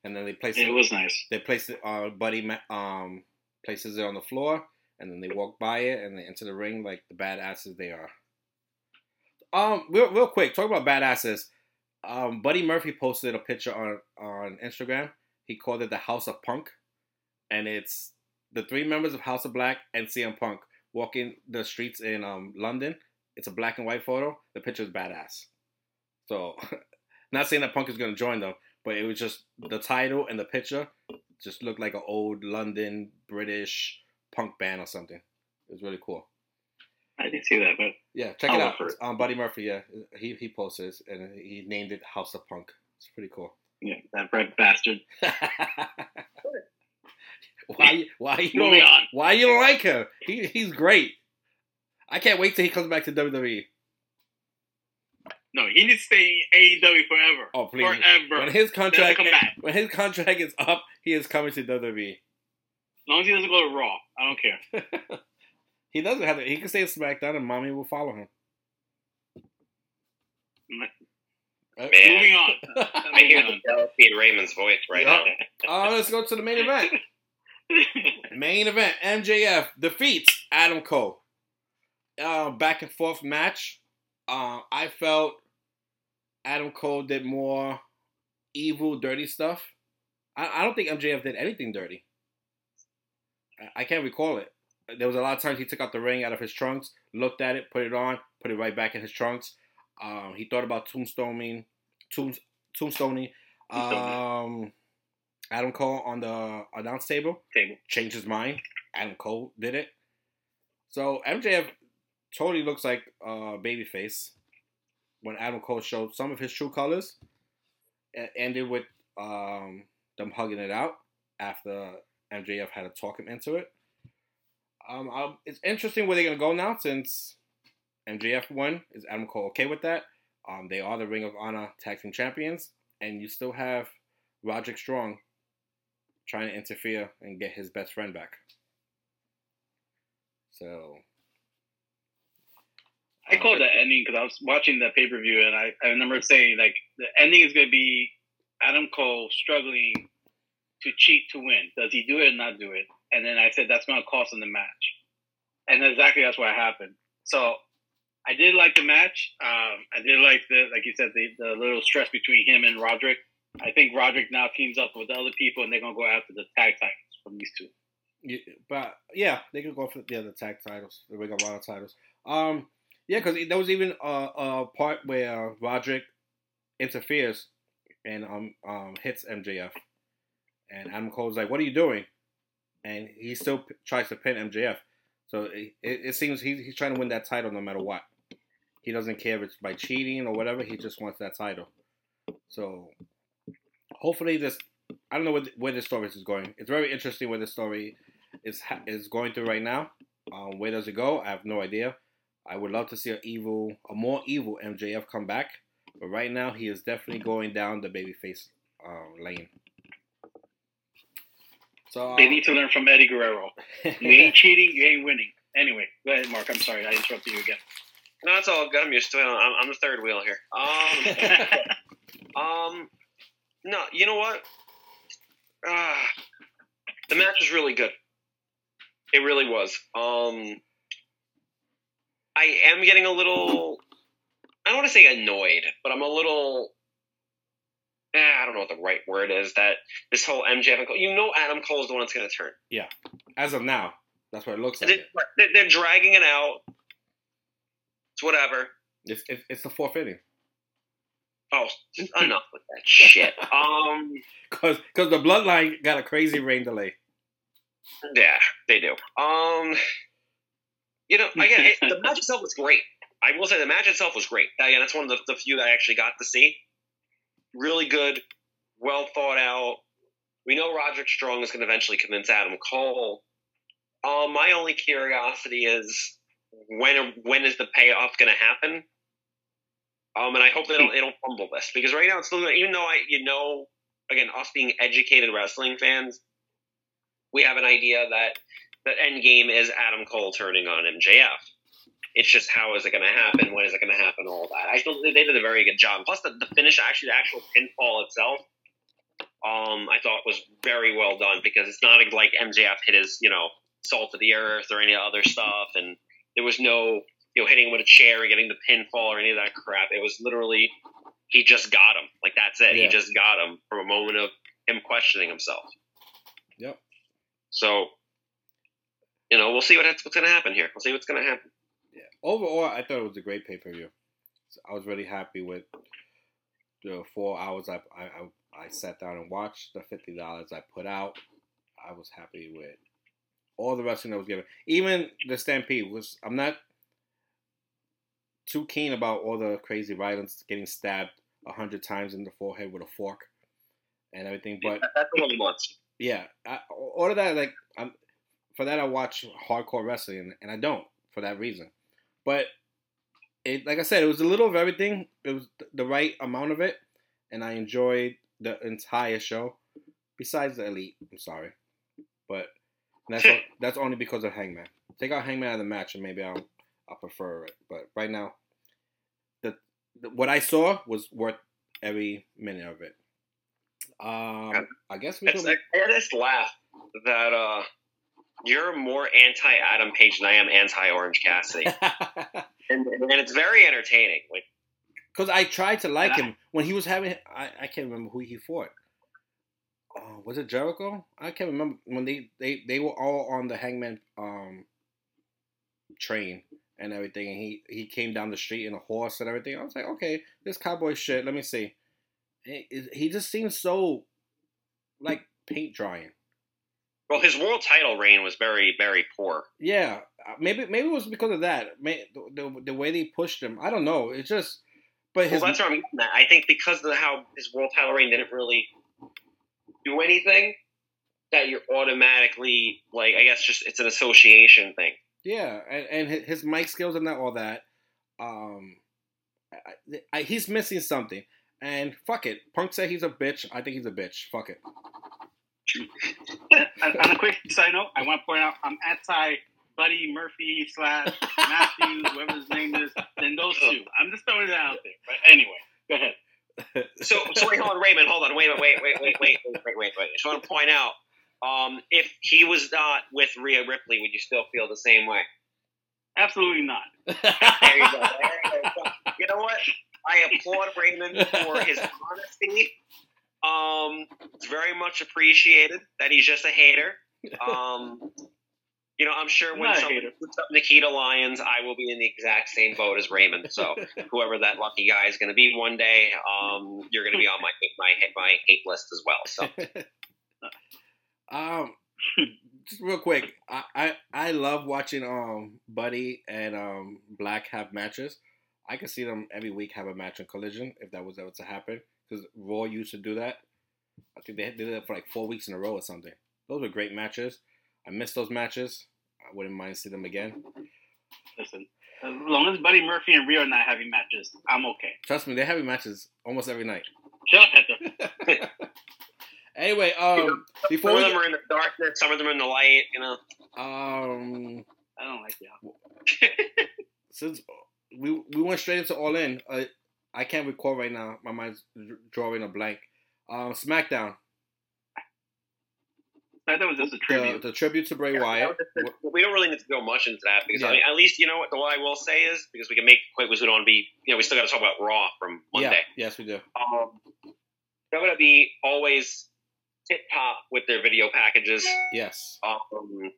and then they placed It It was nice. they place it uh buddy um places it on the floor and then they walk by it and they enter the ring like the badasses they are. Um real, real quick talk about badasses. Um buddy murphy posted a picture on on instagram. He called it the house of punk and it's the three members of house of black and cm punk walking the streets in um london it's a black and white photo the picture is badass so not saying that punk is going to join them but it was just the title and the picture just looked like an old London British punk band or something. It was really cool. I didn't see that, but Yeah, check I'll it out. it. Um, Buddy Murphy, yeah, he he posted it and he named it House of Punk. It's pretty cool. yeah, that red bastard. why why you don't, on. why you don't like him? He he's great. I can't wait till he comes back to. WWE. No, he needs to stay in AEW forever. Oh please! Forever. When his contract when his contract is up, he is coming to WWE. As long as he doesn't go to Raw, I don't care. he doesn't have to. He can stay at SmackDown, and mommy will follow him. Uh, Man. Moving on. I hear the Delphine Raymond's voice right Yeah. now. Uh, let's go to the main event. Main event: MJF defeats Adam Cole. Uh, back and forth match. Uh, I felt Adam Cole did more evil, dirty stuff. I, I don't think MJF did anything dirty. I, I can't recall it. There was a lot of times he took out the ring out of his trunks, looked at it, put it on, put it right back in his trunks. Um, he thought about tombstoning, tomb, tombstoning. Um, Adam Cole on the announce table Table. changed his mind. Adam Cole did it. So MJF totally looks like a babyface when Adam Cole showed some of his true colors. It ended with um, them hugging it out after MJF had to talk him into it. Um, um, it's interesting where they're gonna go now since MJF won. Is Adam Cole okay with that? Um, they are the Ring of Honor Tag Team Champions, and you still have Roderick Strong trying to interfere and get his best friend back. So I called that ending because I was watching the pay per view and I, I remember saying like the ending is going to be Adam Cole struggling to cheat to win. Does he do it or not do it? And then I said that's going to cost him the match, and exactly that's what happened. So I did like the match. Um, I did like the like you said the, the little stress between him and Roderick. I think Roderick now teams up with other people and they're going to go after the tag titles from these two. Yeah, but yeah, they could go for the other tag titles, the Ring of Honor titles. Um, yeah, because there was even a, a part where Roderick interferes and um um hits MJF, and Adam Cole's like, "What are you doing?" And he still p- tries to pin MJF. So it, it, it seems he's he's trying to win that title no matter what. He doesn't care if it's by cheating or whatever. He just wants that title. So hopefully this I don't know where, where this story is going. It's very interesting where the story. is is going through right now. Um, where does it go? I have no idea. I would love to see a evil, a more evil MJF come back, but right now he is definitely going down the babyface um, lane. So They uh, need to learn from Eddie Guerrero. You ain't cheating, you ain't winning. Anyway, go ahead, Mark. I'm sorry, I interrupted you again. No, it's all good. I'm used to it. I'm, I'm the third wheel here. Um, um, no, you know what? Uh, the match was really good. It really was. Um, I am getting a little. I don't want to say annoyed, but I'm a little. Eh, I don't know what the right word is. That this whole MJF, and Cole- you know, Adam Cole is the one that's going to turn. Yeah. As of now, that's what it looks like. They- They're, they're dragging it out. It's whatever. It's, it's, it's the fourth inning Oh, enough with that shit. Um, because because the bloodline got a crazy rain delay. yeah, they do. Um, you know, again, it, the match itself was great. I will say the match itself was great. Again, that's one of the, the few that I actually got to see. Really good, well thought out. We know Roderick Strong is going to eventually convince Adam Cole. Um, my only curiosity is when when is the payoff going to happen? Um, and I hope they don't they don't fumble this because right now it's still even though I you know again us being educated wrestling fans, we have an idea that the end game is Adam Cole turning on MJF. It's just how is it going to happen? When is it going to happen? All that. I feel they did a very good job. Plus the, the finish, actually, the actual pinfall itself, um, I thought was very well done because it's not like MJF hit his you know salt of the earth or any other stuff, and there was no you know hitting him with a chair and getting the pinfall or any of that crap. It was literally he just got him. Like that's it. Yeah. He just got him from a moment of him questioning himself. Yep. So, you know, we'll see what what's going to happen here. We'll see what's going to happen. Yeah. Overall, I thought it was a great pay per view. I was really happy with the four hours I, I I I sat down and watched. The fifty dollars I put out. I was happy with all the wrestling that was given. Even the Stampede was. I'm not too keen about all the crazy violence, getting stabbed a hundred times in the forehead with a fork and everything. But that's a little much. yeah, I, all of that like I'm for that I watch hardcore wrestling and, and I don't for that reason. But it like I said, it was a little of everything. It was the right amount of it, and I enjoyed the entire show. Besides the elite, I'm sorry, but that's o- that's only because of Hangman. Take out Hangman out of the match, and maybe I'll I'll prefer it. But right now, the, the what I saw was worth every minute of it. Um, I guess we It's, could. I, I just laugh that uh, you're more anti Adam Page than I am anti Orange Cassidy, and, and it's very entertaining. Like Because I tried to like And I- him when he was having. I, I can't remember who he fought. Oh, was it Jericho? I can't remember when they, they, they were all on the Hangman um train and everything, and he he came down the street in a horse and everything. I was like, okay, this cowboy shit. Let me see. He, he just seems so like paint drying. Well, his world title reign was very, very poor. Yeah, uh, maybe maybe it was because of that. May, the, the the way they pushed him, I don't know. It's just, but his well, that's what I'm getting at. I think because of how his world title reign didn't really do anything, that you're automatically like, I guess, just it's an association thing. Yeah, and, and his mic skills and all that. Um, I, I, he's missing something. And fuck it, Punk said he's a bitch. I think he's a bitch. Fuck it. And on a quick side note, I want to point out I'm anti Buddy Murphy slash Matthews, whoever his name is, than those two. I'm just throwing it out there. But anyway, go ahead. So, so wait, hold on, Raymond, hold on, wait, wait, wait, wait, wait, wait, wait, wait, wait. I just want to point out, um, if he was not with Rhea Ripley, would you still feel the same way? Absolutely not. There you go. There you go. You know what? I applaud Raymond for his honesty. Um, it's very much appreciated that he's just a hater. Um, you know, I'm sure when not someone puts up Nikita Lyons, I will be in the exact same boat as Raymond. So whoever that lucky guy is going to be one day, um, you're going to be on my my my hate list as well. So um, just real quick, I, I I love watching um Buddy and um Black have matches. I could see them every week have a match on Collision if that was ever to happen because Raw used to do that. I think they did it for like four weeks in a row or something. Those were great matches. I miss those matches. I wouldn't mind seeing them again. Listen, as long as Buddy Murphy and Rio are not having matches, I'm okay. Trust me, they're having matches almost every night. Shut up, Hector. Anyway, um, before Some of we them are in the darkness, some of them are in the light. You know. um, I don't like y'all. since we we went straight into All In, uh, I can't recall right now. My mind's drawing a blank. Um, SmackDown, That was just a tribute. the tribute to Bray Wyatt. we don't really need to go much into that because Yeah. I mean, at least you know what. The what I will say is because we can make quick because we don't be. You know, we still got to talk about Raw from Yeah, Monday. yes, we do. Um, WWE always tip top with their video packages. Yes, Um,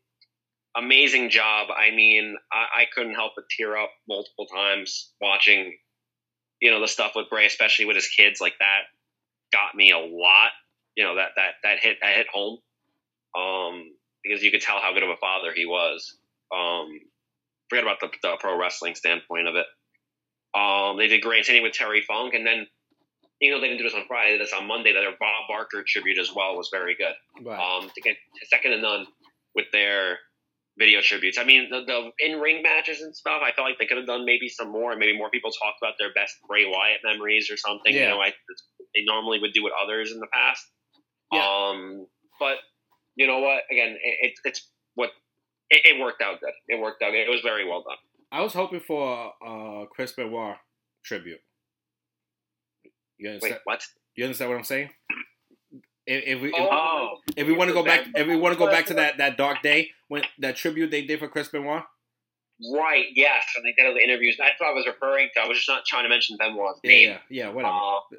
amazing job. I mean, I, I couldn't help but tear up multiple times watching, you know, the stuff with Bray, especially with his kids. Like that got me a lot. You know that that that hit that hit home. Um, because you could tell how good of a father he was. Um, forget about the, the pro wrestling standpoint of it. Um, they did great. Same with Terry Funk, and then you know they didn't do this on Friday. They did this on Monday. That their Bob Barker tribute as well was very good right. um, to get second to none with their video tributes. I mean, the, the in ring matches and stuff. I felt like they could have done maybe some more, and maybe more people talked about their best Bray Wyatt memories or something. Yeah. You know, I they normally would do with others in the past. Yeah. Um, but you know what? Again, it, it, it's what it, it worked out good. It worked out. It was very well done. I was hoping for a, uh Chris Benoit tribute. You understand? Wait, what? You understand what I'm saying? If, if we if, Oh, if we want to go back, if we want to go back to that that dark day when that tribute they did for Chris Benoit, right. Yes, and they did all the interviews. That's what I was referring to. I was just not trying to mention Benoit's yeah, name. yeah, yeah, whatever. Uh,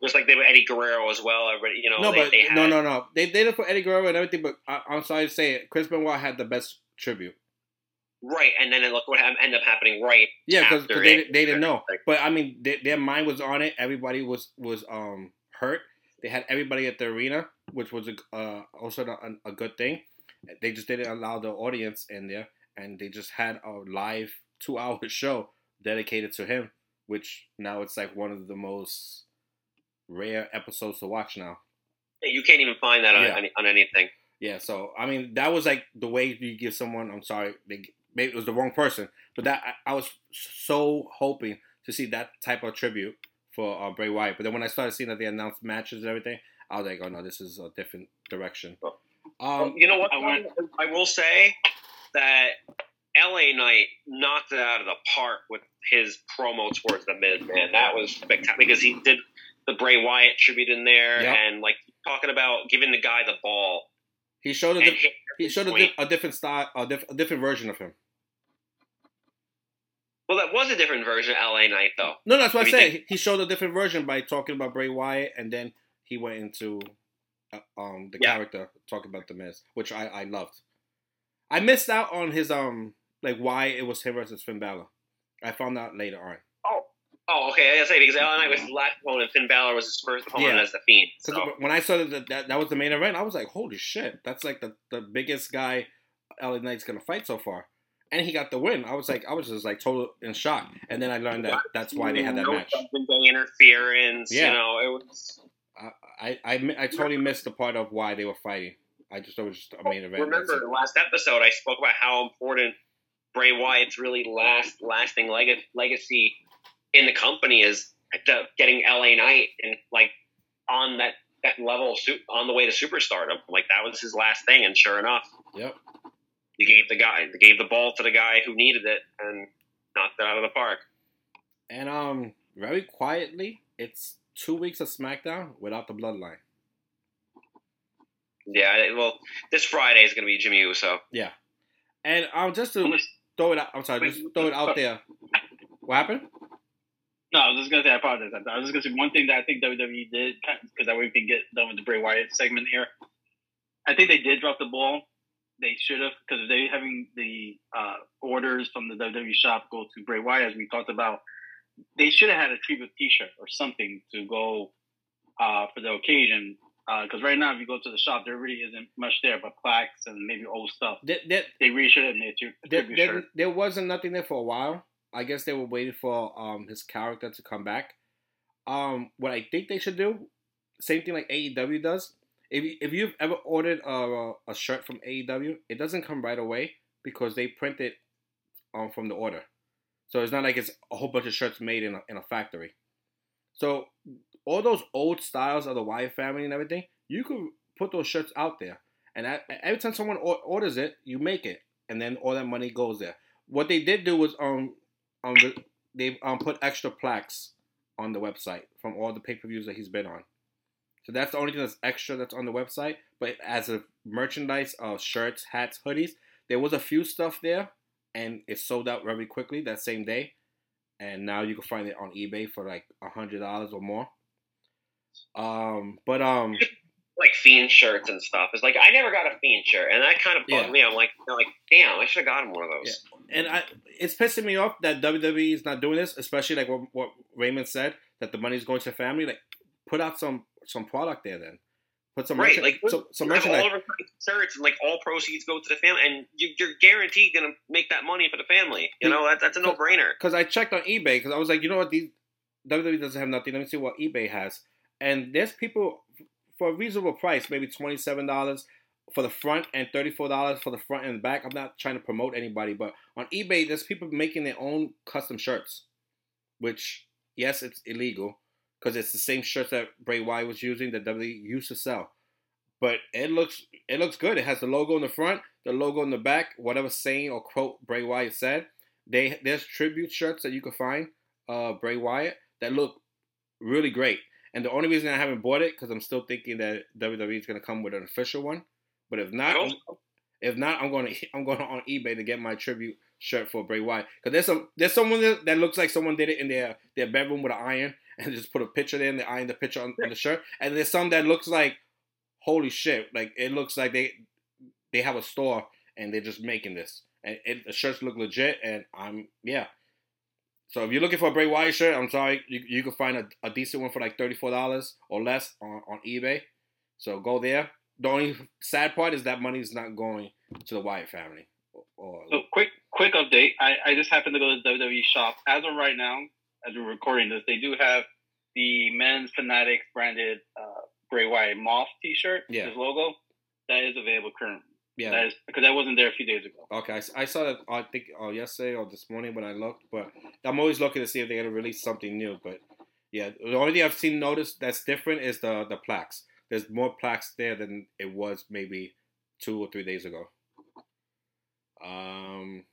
just like they were Eddie Guerrero as well. Everybody, you know, no, they, but they had, no, no, no. They did it for Eddie Guerrero and everything, but I, I'm sorry to say it. Chris Benoit had the best tribute. Right, and then look what ended up happening. Right, Yeah, because they, they didn't know. But I mean, they, their mind was on it. Everybody was was um hurt. They had everybody at the arena, which was a, uh, also a, a good thing. They just didn't allow the audience in there, and they just had a live two hour show dedicated to him, which now it's like one of the most rare episodes to watch now. you can't even find that on, Yeah. any, on anything. Yeah, so I mean that was like the way you give someone. I'm sorry, they, maybe it was the wrong person, but that I, I was so hoping to see that type of tribute for uh, Bray Wyatt. But then when I started seeing that they announced matches and everything, I was like, oh no, this is a different direction. Well, Um, you know what? I went- I will say that LA Knight knocked it out of the park with his promo towards the Miz. Man, that was spectacular because he did the Bray Wyatt tribute in there, Yep. and like talking about giving the guy the ball. he showed a di- he showed a, di- a different style, a, diff- a different version of him. Well, that was a different version of LA Knight, though. No, that's what I If you said. He showed a different version by talking about Bray Wyatt, and then he went into uh, um the Yeah. character talking about the Miz, which I I loved. I missed out on his um like why it was him versus Finn Balor. I found out later on. Oh, oh, okay. I say because LA Knight was his last opponent, Finn Balor was his first opponent Yeah. as the Fiend. So. when I saw that, that that was the main event, I was like, holy shit, that's like the, the biggest guy LA Knight's gonna fight so far. And he got the win. I was like, I was just like total in shock. And then I learned that that's why they had that match. Interference. Yeah. You know, it was. I, I, I, I totally missed the part of why they were fighting. I just thought it was just a main event. Remember the last episode I spoke about how important Bray Wyatt's really last lasting leg- legacy in the company is the, getting LA Knight and like on that that level on the way to superstardom. Like that was his last thing, and sure enough, Yep. He gave the guy they gave the ball to the guy who needed it and knocked it out of the park. And um, very quietly, it's two weeks of SmackDown without the Bloodline. Yeah, well, this Friday is going to be Jimmy Uso. Yeah, and um, just to Unless- throw it out, I'm sorry, just throw it out there. What happened? No, I was just gonna say I apologize. I was just gonna say one thing that I think WWE did because that way we can get done with the Bray Wyatt segment here. I think they did drop the ball. They should have because they having the uh, orders from the WWE shop go to Bray Wyatt as we talked about. They should have had a tribute T-shirt or something to go uh, for the occasion. Because right now, if you go to the shop, there really isn't much there but plaques and maybe old stuff. That, there, They really should have made a there, tribute there, shirt. there wasn't nothing there for a while. I guess they were waiting for um his character to come back. Um, what I think they should do, same thing like AEW does. If you, if you've ever ordered a, a shirt from AEW, it doesn't come right away because they print it um, from the order. So it's not like it's a whole bunch of shirts made in a, in a factory. So all those old styles of the Wyatt family and everything, you could put those shirts out there, and I, every time someone or, orders it, you make it, and then all that money goes there. What they did do was um um they um put extra plaques on the website from all the pay per views that he's been on. So that's the only thing that's extra that's on the website. But as a merchandise of shirts, hats, hoodies, there was a few stuff there, and it sold out very quickly that same day. And now you can find it on eBay for like a hundred dollars or more. Um, but um, like fiend shirts and stuff. It's like I never got a fiend shirt, and that kind of bugged Yeah. me. I'm like, I'm like, damn, I should have gotten one of those. and I, it's pissing me off that WWE is not doing this, especially like what, what Raymond said that the money's going to the family. Like, put out some some product there then. Put some Right, like some, some merchandise. all over shirts, and like all proceeds go to the family, and you, you're guaranteed gonna make that money for the family. You know, that's that's a no brainer. Because I checked on eBay because I was like, you know what, these WWE doesn't have nothing. Let me see what eBay has. And there's people for a reasonable price, maybe twenty seven dollars for the front and thirty four dollars for the front and the back. I'm not trying to promote anybody, but on eBay, there's people making their own custom shirts, which yes, it's illegal because it's the same shirts that Bray Wyatt was using that WWE used to sell. But it looks it looks good. It has the logo in the front, the logo in the back, whatever saying or quote Bray Wyatt said. They there's tribute shirts that you can find uh Bray Wyatt that look really great. And the only reason I haven't bought it because I'm still thinking that WWE is gonna come with an official one. But if not, if not, I'm going to I'm going on eBay to get my tribute shirt for Bray Wyatt because there's some there's someone that looks like someone did it in their their bedroom with an iron and just put a picture there and they iron the picture on, on the shirt. And there's some that looks like holy shit, like it looks like they they have a store and they're just making this and it, the shirts look legit and I'm yeah. So if you're looking for a Bray Wyatt shirt, I'm sorry, you, you can find a, a decent one for like thirty four dollars or less on, on eBay. So go there. The only sad part is that money is not going to the Wyatt family. Or, So quick, quick update. I, I just happened to go to the WWE shop as of right now, as we're recording this. They do have the men's Fanatics branded uh, Bray Wyatt Moth T-shirt, Yeah. his logo. That is available currently. yeah. That is because that wasn't there a few days ago. Okay, I saw that. I think uh, yesterday or this morning when I looked, but I'm always looking to see if they're gonna release something new. But yeah, the only thing I've seen noticed that's different is the the plaques. There's more plaques there than it was maybe two or three days ago. Um,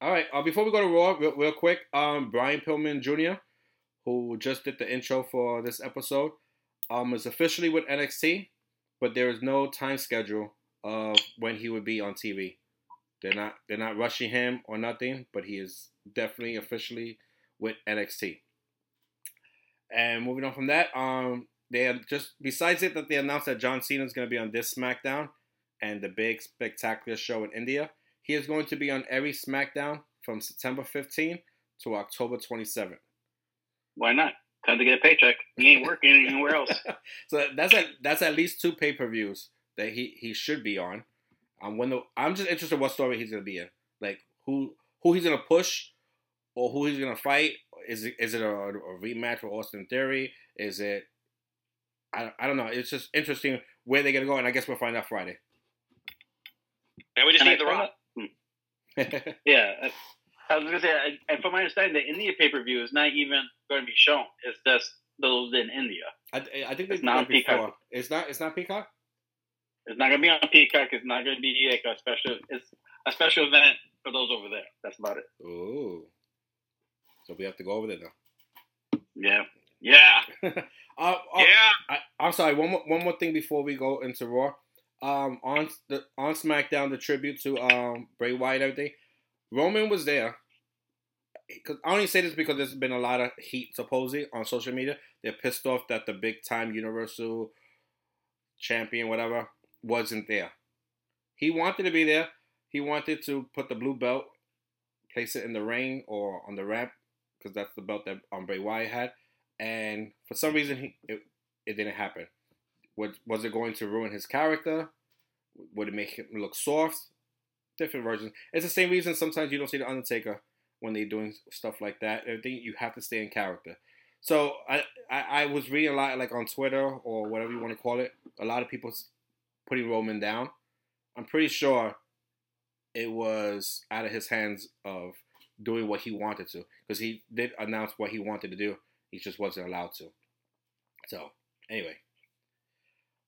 all right. Uh, before we go to Raw, real, real quick, um, Brian Pillman Jr., who just did the intro for this episode, um, is officially with NXT, but there is no time schedule of when he would be on TV. They're not they're not rushing him or nothing, but he is definitely officially with NXT. And moving on from that, um, they just besides it that they announced that John Cena is going to be on this SmackDown and the big spectacular show in India. He is going to be on every SmackDown from September 15th to October 27th. Why not? Time to get a paycheck. He ain't working anywhere else. So that's at that's at least two pay per views that he he should be on. Um, when the, I'm just interested what story he's gonna be in, like who who he's gonna push, or who he's gonna fight. Is it is it a, a rematch with Austin Theory? Is it I, I don't know. It's just interesting where they're gonna go, and I guess we'll find out Friday. And we just And I need the rock. Yeah, I- was gonna say, I- and from my understanding, the India pay per view is not even going to be shown. It's just those in India. I, I think It's not on Peacock. before. It's not. It's not Peacock. It's not going to be on Peacock. It's not going to be like a special. It's a special event for those over there. That's about it. Ooh. So we have to go over there now. Yeah, yeah. uh, uh, Yeah. I, I'm sorry. One more, one more thing before we go into Raw. Um, on the on SmackDown, the tribute to um Bray Wyatt, and everything. Roman was there. Cause I only say this because there's been a lot of heat supposedly on social media. They're pissed off that the big time Universal champion, whatever, wasn't there. He wanted to be there. He wanted to put the blue belt, place it in the ring or on the ramp, because that's the belt that um, Bray Wyatt had. And for some reason, he, it, it didn't happen. Was, was it going to ruin his character? Would it make him look soft? Different versions. It's the same reason sometimes you don't see the Undertaker when they're doing stuff like that. I think you have to stay in character. So I, I I was reading a lot like on Twitter or whatever you want to call it. A lot of people putting Roman down. I'm pretty sure it was out of his hands of doing what he wanted to because he did announce what he wanted to do. He just wasn't allowed to. So anyway,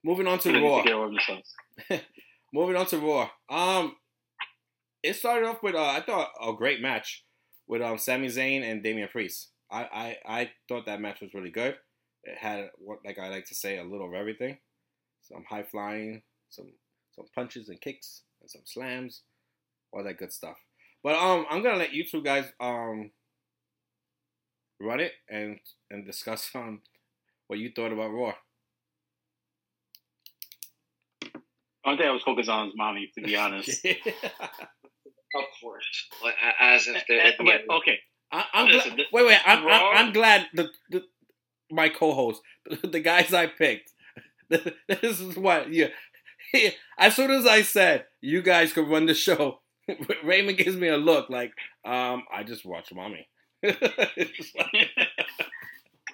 moving on to Raw. to get over themselves. Moving on to Raw. Um, it started off with uh, I thought a great match with um Sami Zayn and Damian Priest. I, I I thought that match was really good. It had what like I like to say a little of everything. Some high flying, some some punches and kicks, and some slams, all that good stuff. But um, I'm gonna let you two guys um run it and and discuss um what you thought about Raw. Only thing I was focused on was mommy, to be honest. Of course, as if Eh, the but, okay, I, I'm Listen, glad, wait, wait. I'm, I'm, I'm glad the, the my co-host, the guys I picked. This is what yeah. As soon as I said you guys could run the show, Raymond gives me a look like, um, I just watched mommy. It's like-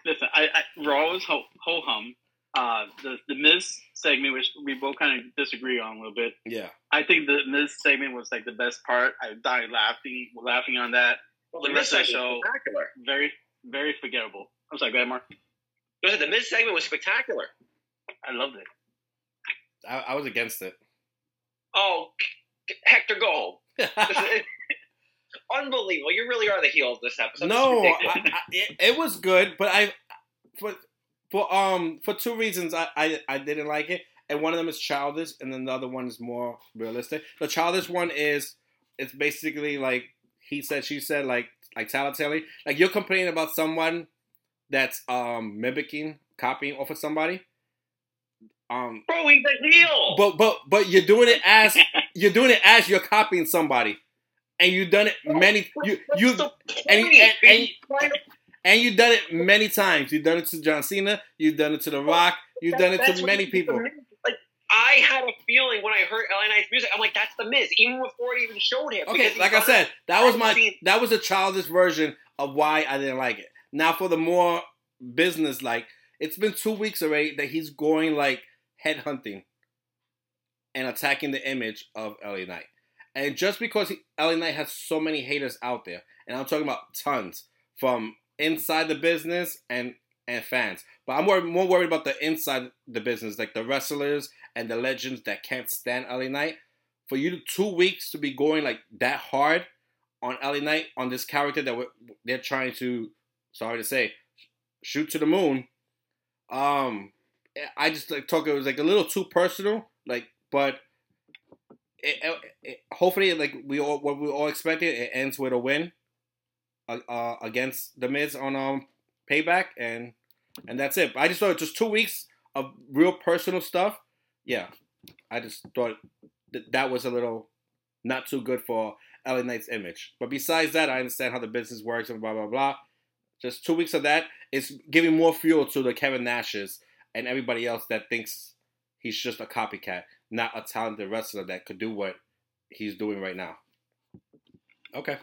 listen, I, I Raw was ho ho hum. Uh, the the Miz segment, which we both kind of disagree on a little bit. yeah, I think the Miz segment was like the best part. I died laughing, laughing on that. well, the the rest mid of the segment show- was spectacular. Very, very forgettable. I'm sorry, go ahead, Mark. Listen, the Miz segment was spectacular. I loved it. I, I was against it. Oh, Hector, go home. Unbelievable! You really are the heel of this episode. No, ridiculous. I, I, it, it was good, but I for for um for two reasons I, I I didn't like it, and one of them is childish, and then the other one is more realistic. The childish one is it's basically like he said, she said, like like tattletale. Like you're complaining about someone that's um mimicking, copying off of somebody. Um, Bro, he's a heel. but but but you're doing it as you're doing it as you're copying somebody, and you've done it many you you and- and- and- to- and you've done it many times. You've done it to John Cena. You've done it to The Rock. You've done it to many people. Like I had a feeling when I heard LA Knight's music, I'm like, that's the Miz, even before it even showed him. Okay, like I said, that was my that was a childish version of why I didn't like it. Now for the more business like, it's been two weeks already that he's going like headhunting and attacking the image of LA Knight. And just because he, LA Knight has so many haters out there, and I'm talking about tons from inside the business and and fans. But I'm more, more worried about the inside the business, like the wrestlers and the legends that can't stand LA Knight. For you two weeks to be going like that hard on LA Knight on this character that they're trying to, sorry to say, shoot to the moon. Um, I just like talk. It was like a little too personal. Like, but it, it, it- hopefully, like we all what we all expected, it ends with a win uh, against the Miz on um payback, and and that's it. I just thought just two weeks of real personal stuff. Yeah, I just thought that that was a little not too good for LA Knight's image. But besides that, I understand how the business works and blah blah blah. Just two weeks of that is giving more fuel to the Kevin Nashes and everybody else that thinks he's just a copycat, not a talented wrestler that could do what he's doing right now. Okay.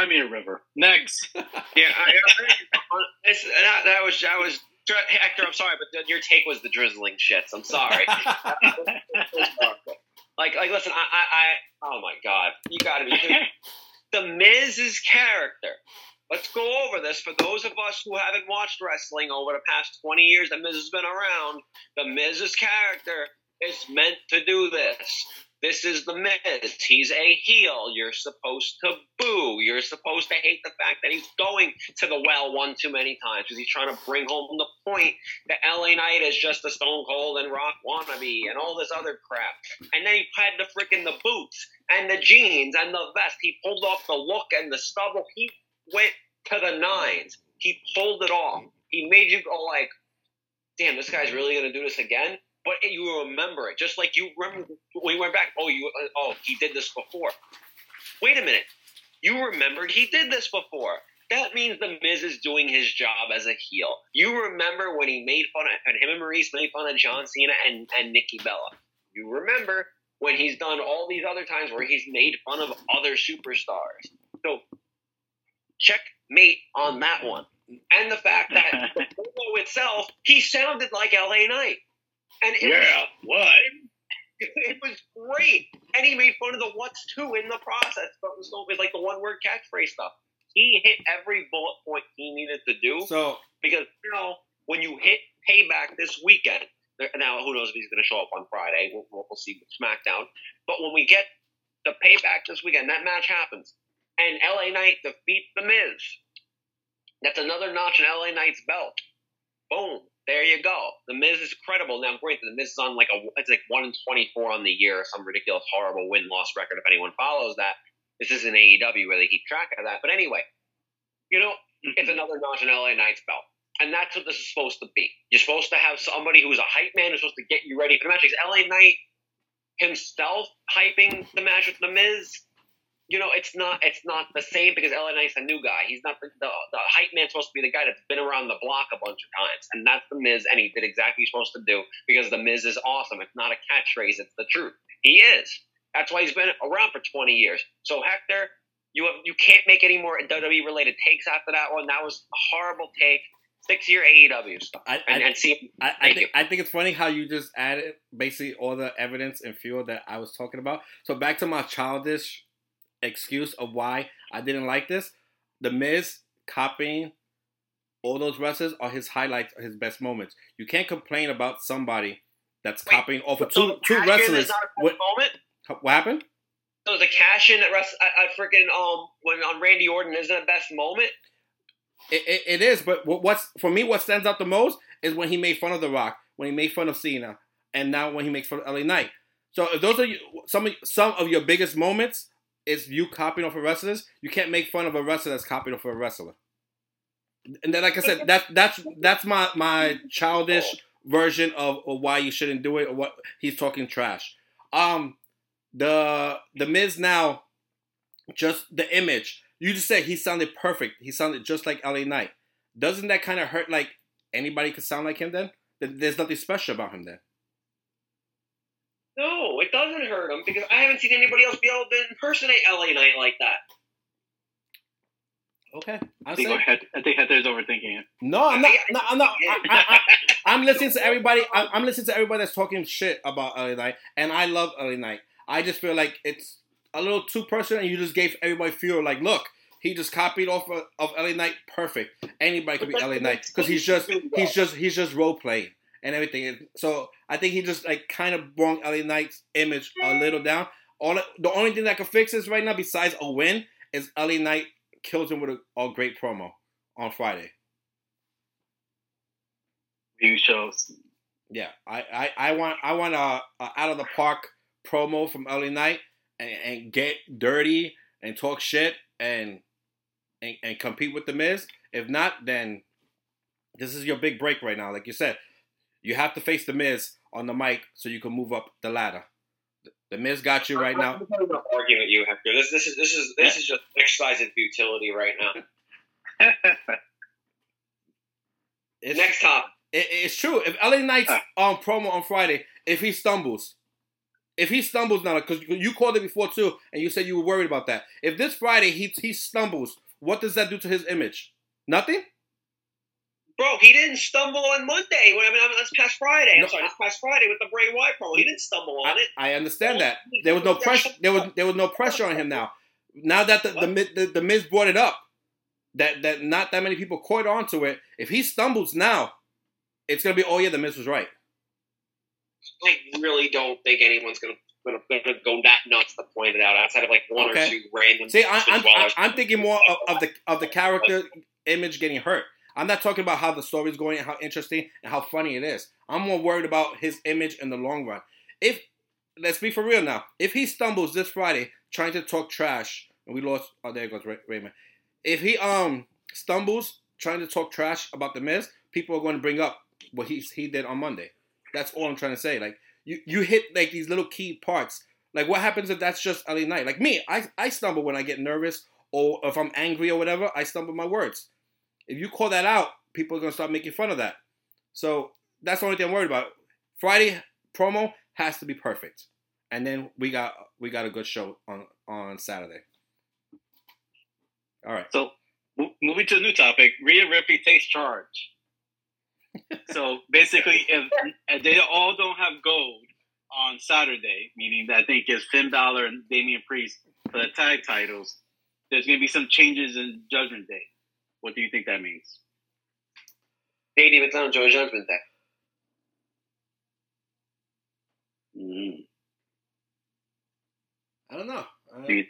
I mean a river. Next. Yeah, I, I, it's, uh, that, that was that was Hector. I'm sorry, but your take was the drizzling shits. I'm sorry. like, like, listen, I, I, I oh my god, you got to be the Miz's character. Let's go over this for those of us who haven't watched wrestling over the past 20 years. The Miz has been around. The Miz's character is meant to do this. This is the Miz. He's a heel. You're supposed to boo. You're supposed to hate the fact that he's going to the well one too many times because he's trying to bring home the point that LA Knight is just a Stone Cold and Rock wannabe and all this other crap. And then he had the freaking the boots and the jeans and the vest. He pulled off the look and the stubble. He went to the nines. He pulled it off. He made you go like, damn, this guy's really gonna do this again. But you remember it, just like you remember when you went back. Oh, you, uh, oh, he did this before. Wait a minute, you remembered he did this before. That means the Miz is doing his job as a heel. You remember when he made fun of, and him and Maurice made fun of John Cena and, and Nikki Bella. You remember when he's done all these other times where he's made fun of other superstars. So checkmate on that one. and the fact that the promo itself, he sounded like LA Knight, and it, yeah, what? it was great. And he made fun of the what's two in the process, but it was, it was like the one word catchphrase stuff. He hit every bullet point he needed to do So because you know when you hit payback this weekend. Now, who knows if he's going to show up on Friday? We'll, we'll, we'll see with SmackDown. But when we get the payback this weekend, that match happens, and LA Knight defeats The Miz. That's another notch in LA Knight's belt. Boom. There you go. The Miz is credible. Now, granted, the Miz is on like a it's like one in twenty four on the year, some ridiculous, horrible win loss record. If anyone follows that, this is an AEW where they keep track of that. But anyway, you know, it's mm-hmm. another notch in LA Knight's belt. And that's what this is supposed to be. You're supposed to have somebody who's a hype man who's supposed to get you ready for the match. LA Knight himself hyping the match with The Miz? You know, it's not it's not the same because LA Knight's a new guy. He's not the, the, the hype man's supposed to be the guy that's been around the block a bunch of times. And that's The Miz, and he did exactly what he's supposed to do because The Miz is awesome. It's not a catchphrase, it's the truth. He is. That's why he's been around for 20 years. So, Hector, you have, you can't make any more WWE related takes after that one. That was a horrible take. Six year AEW stuff. I, And, I, and see, I, I think I think it's funny how you just added basically all the evidence and fuel that I was talking about. So back to my childish excuse of why I didn't like this. The Miz copying all those wrestlers are his highlights, are his best moments. You can't complain about somebody that's Wait, copying off of so two the two wrestlers. is not a What, moment. what happened? So the cash in at Rest, I, I freaking um when on Randy Orton isn't the best moment. It, it, it is, but what's for me what stands out the most is when he made fun of The Rock, when he made fun of Cena, and now when he makes fun of LA Knight. So if those are you, some of, some of your biggest moments is you copying off of wrestlers, you can't make fun of a wrestler that's copying off of a wrestler. And then, like I said, that that's that's my my childish version of, of why you shouldn't do it or what he's talking trash. Um, the the Miz now, just the image. You just said he sounded perfect. He sounded just like LA Knight. Doesn't that kind of hurt? Like anybody could sound like him. Then there's nothing special about him. Then No, it doesn't hurt him because I haven't seen anybody else be able to impersonate LA Knight like that. okay, I I'm think, saying Head- I think Hector's overthinking it. no. I'm not. No, I'm not. I, I, I, I'm listening to everybody. I'm, I'm listening to everybody that's talking shit about LA Knight, and I love LA Knight. I just feel like it's a little too personal, and you just gave everybody feel like, look, he just copied off of, of LA Knight. Perfect. Anybody could be LA Knight because he's just he's just he's just role playing and everything. So I think he just like kind of brought LA Knight's image a little down. All the only thing that could fix this right now, besides a win, is LA Knight kills him with a, a great promo on Friday. View shows. Yeah, I, I, I want I want a, a out of the park promo from LA Knight and, and get dirty and talk shit and, and and compete with the Miz. If not, then this is your big break right now. Like you said, you have to face the Miz on the mic so you can move up the ladder. The Miz got you right now. I'm not arguing with you, Hector. This, this is this is this is just exercise in futility right now. Next topic. It, it's true. If LA Knight's on promo on Friday, if he stumbles, if he stumbles now, because you called it before too, and you said you were worried about that. If this Friday he he stumbles, what does that do to his image? Nothing. Bro, he didn't stumble on Monday. I mean, that's past Friday. I'm No, sorry, that's past Friday with the Bray Wyatt promo. He didn't stumble on it. I understand that. There was no pressure. There was there was no pressure on him now. Now that the the, the, the Miz brought it up, that that not that many people caught on to it. If he stumbles now, it's gonna be oh yeah, the Miz was right. I really don't think anyone's gonna gonna, gonna go that nuts to point it out outside of like one Okay. or two random. See, I, I'm. I'm thinking more of, of the of the character image getting hurt. I'm not talking about how the story's going and how interesting and how funny it is. I'm more worried about his image in the long run. If let's be for real now, if he stumbles this Friday trying to talk trash, and we lost, oh there goes Ray- Raymond. If he um stumbles trying to talk trash about the Miz, people are going to bring up what he he did on Monday. That's all I'm trying to say. Like you you hit like these little key parts. Like what happens if that's just LA Knight? Like me, I I stumble when I get nervous or if I'm angry or whatever. I stumble my words. If you call that out, people are gonna start making fun of that. So that's the only thing I'm worried about. Friday promo has to be perfect, and then we got we got a good show on on Saturday. All right. So moving to a new topic, Rhea Ripley takes charge. so basically, if, if they all don't have gold on Saturday, meaning that I think it's Finn Balor and Damian Priest for the tag titles, there's going to be some changes in Judgment Day. What do you think that means? Katie, it's on Joe Judgment Day. Mm. I don't know. Uh, Do you-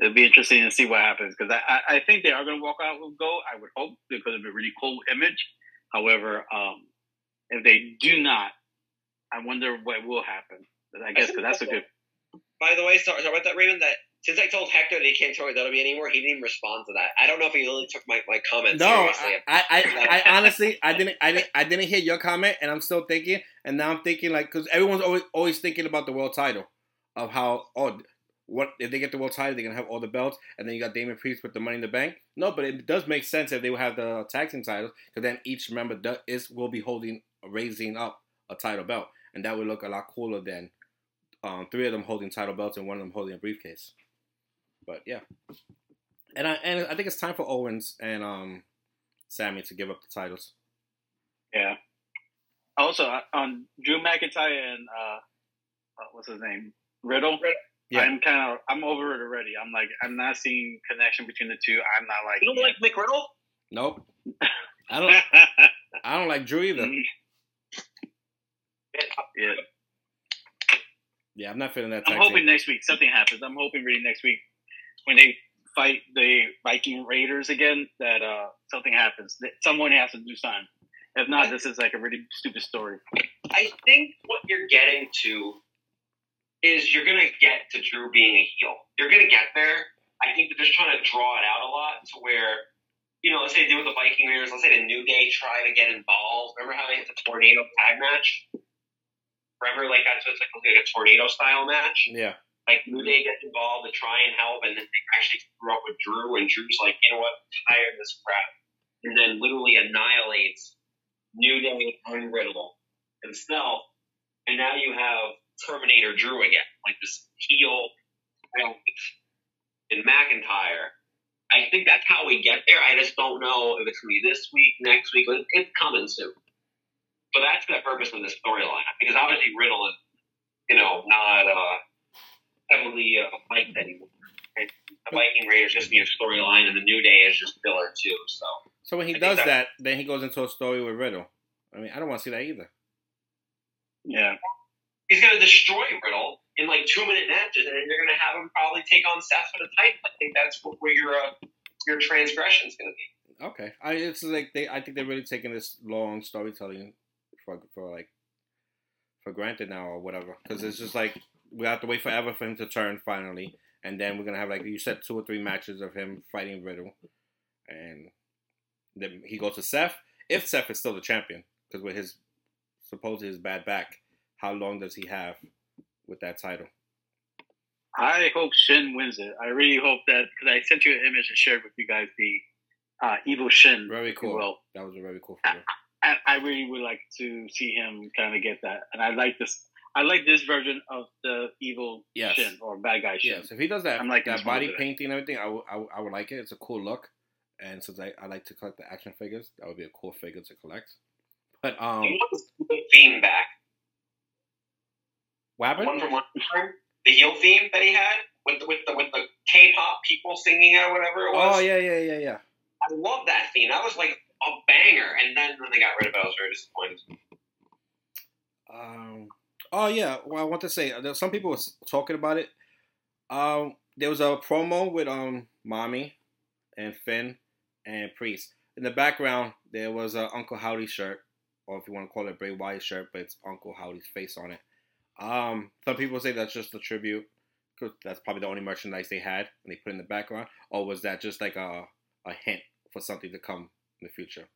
It'll be interesting to see what happens because I, I, I think they are going to walk out with gold. I would hope because of a really cool image. However, um, if they do not, I wonder what will happen. I guess because that's a good. By the way, sorry, sorry about that, Raymond. That since I told Hector that he can't tell me that'll be anymore, he didn't even respond to that. I don't know if he really took my, my comment No, seriously. I, I, I, I honestly, I didn't, I didn't, I didn't hear your comment, and I'm still thinking, and now I'm thinking like, because everyone's always, always thinking about the world title, of how, oh, what if they get the world title, they're gonna have all the belts, and then you got Damian Priest with the Money in the Bank. No, but it does make sense if they would have the tag team titles, because then each member do, is will be holding, raising up a title belt, and that would look a lot cooler than um, three of them holding title belts and one of them holding a briefcase. But yeah, and I and I think it's time for Owens and um Sammy to give up the titles. Yeah. Also, uh, on Drew McIntyre and uh, uh, what's his name, Riddle. Yeah. I'm kind of I'm over it already. I'm like I'm not seeing connection between the two. I'm not like you don't like Mick Riddle? Nope. I don't. I don't like Drew either. yeah. Yeah, I'm not feeling that. I'm hoping team. next week something happens. I'm hoping really next week when they fight the Viking Raiders again that uh, something happens. That someone has to do something. If not, this is like a really stupid story. I think what you're getting to is you're gonna get to Drew being a heel. You're gonna get there. I think they're just trying to draw it out a lot to where, you know, let's say they do with the Viking Raiders, let's say the New Day try to get involved. Remember how they had the tornado tag match? Remember, like that's it's like, like a tornado style match. Yeah. Like New Day gets involved to try and help, and then they actually screw up with Drew, and Drew's like, you know what, I'm tired of this crap, and then literally annihilates New Day and Riddle himself, and now you have Terminator Drew again, like this heel in McIntyre. I think that's how we get there. I just don't know if it's gonna be this week, next week, but it's coming soon. So that's the purpose of this storyline, because obviously Riddle is, you know, not uh, heavily uh, liked anymore. And the Viking Raiders just need a storyline, and the New Day is just filler too. So So when he I does that- that, then he goes into a story with Riddle. I mean, I don't want to see that either. Yeah. he's gonna destroy Riddle in like two minute matches, and then you're gonna have him probably take on Seth for the title. I think that's where your uh, your transgression's gonna be. Okay, I it's like they. I think they're really taking this long storytelling for for like for granted now or whatever. Because it's just like we have to wait forever for him to turn finally, and then we're gonna have like you said two or three matches of him fighting Riddle, and then he goes to Seth. If Seth is still the champion, because with his supposedly his bad back, how long does he have with that title? I hope Shin wins it. I really hope that because I sent you an image and shared with you guys the uh, evil Shin. Very cool. That was a very cool figure. I, I really would like to see him kind of get that, and I like this. I like this version of the evil Yes. Shin or bad guy Shin. Yes, if he does that, I'm liking that body painting and everything, I would- I would- like it. It's a cool look, and since I, I like to collect the action figures, that would be a cool figure to collect. But um, He wants the theme back. what The one from last time, the heel theme that he had with the, with the with the K-pop people singing or whatever it was. Oh yeah, yeah, yeah, yeah. I love that theme. That was like a banger. And then when they got rid of it, I was very disappointed. Um, oh yeah. Well, I want to say there's some people was talking about it. Um, there was a promo with um Mami and Finn and Priest. In the background, there was a Uncle Howdy shirt, or if you want to call it Bray Wyatt shirt, but it's Uncle Howdy's face on it. Um, some people say that's just a tribute, because that's probably the only merchandise they had, and they put it in the background. Or was that just like a a hint for something to come in the future?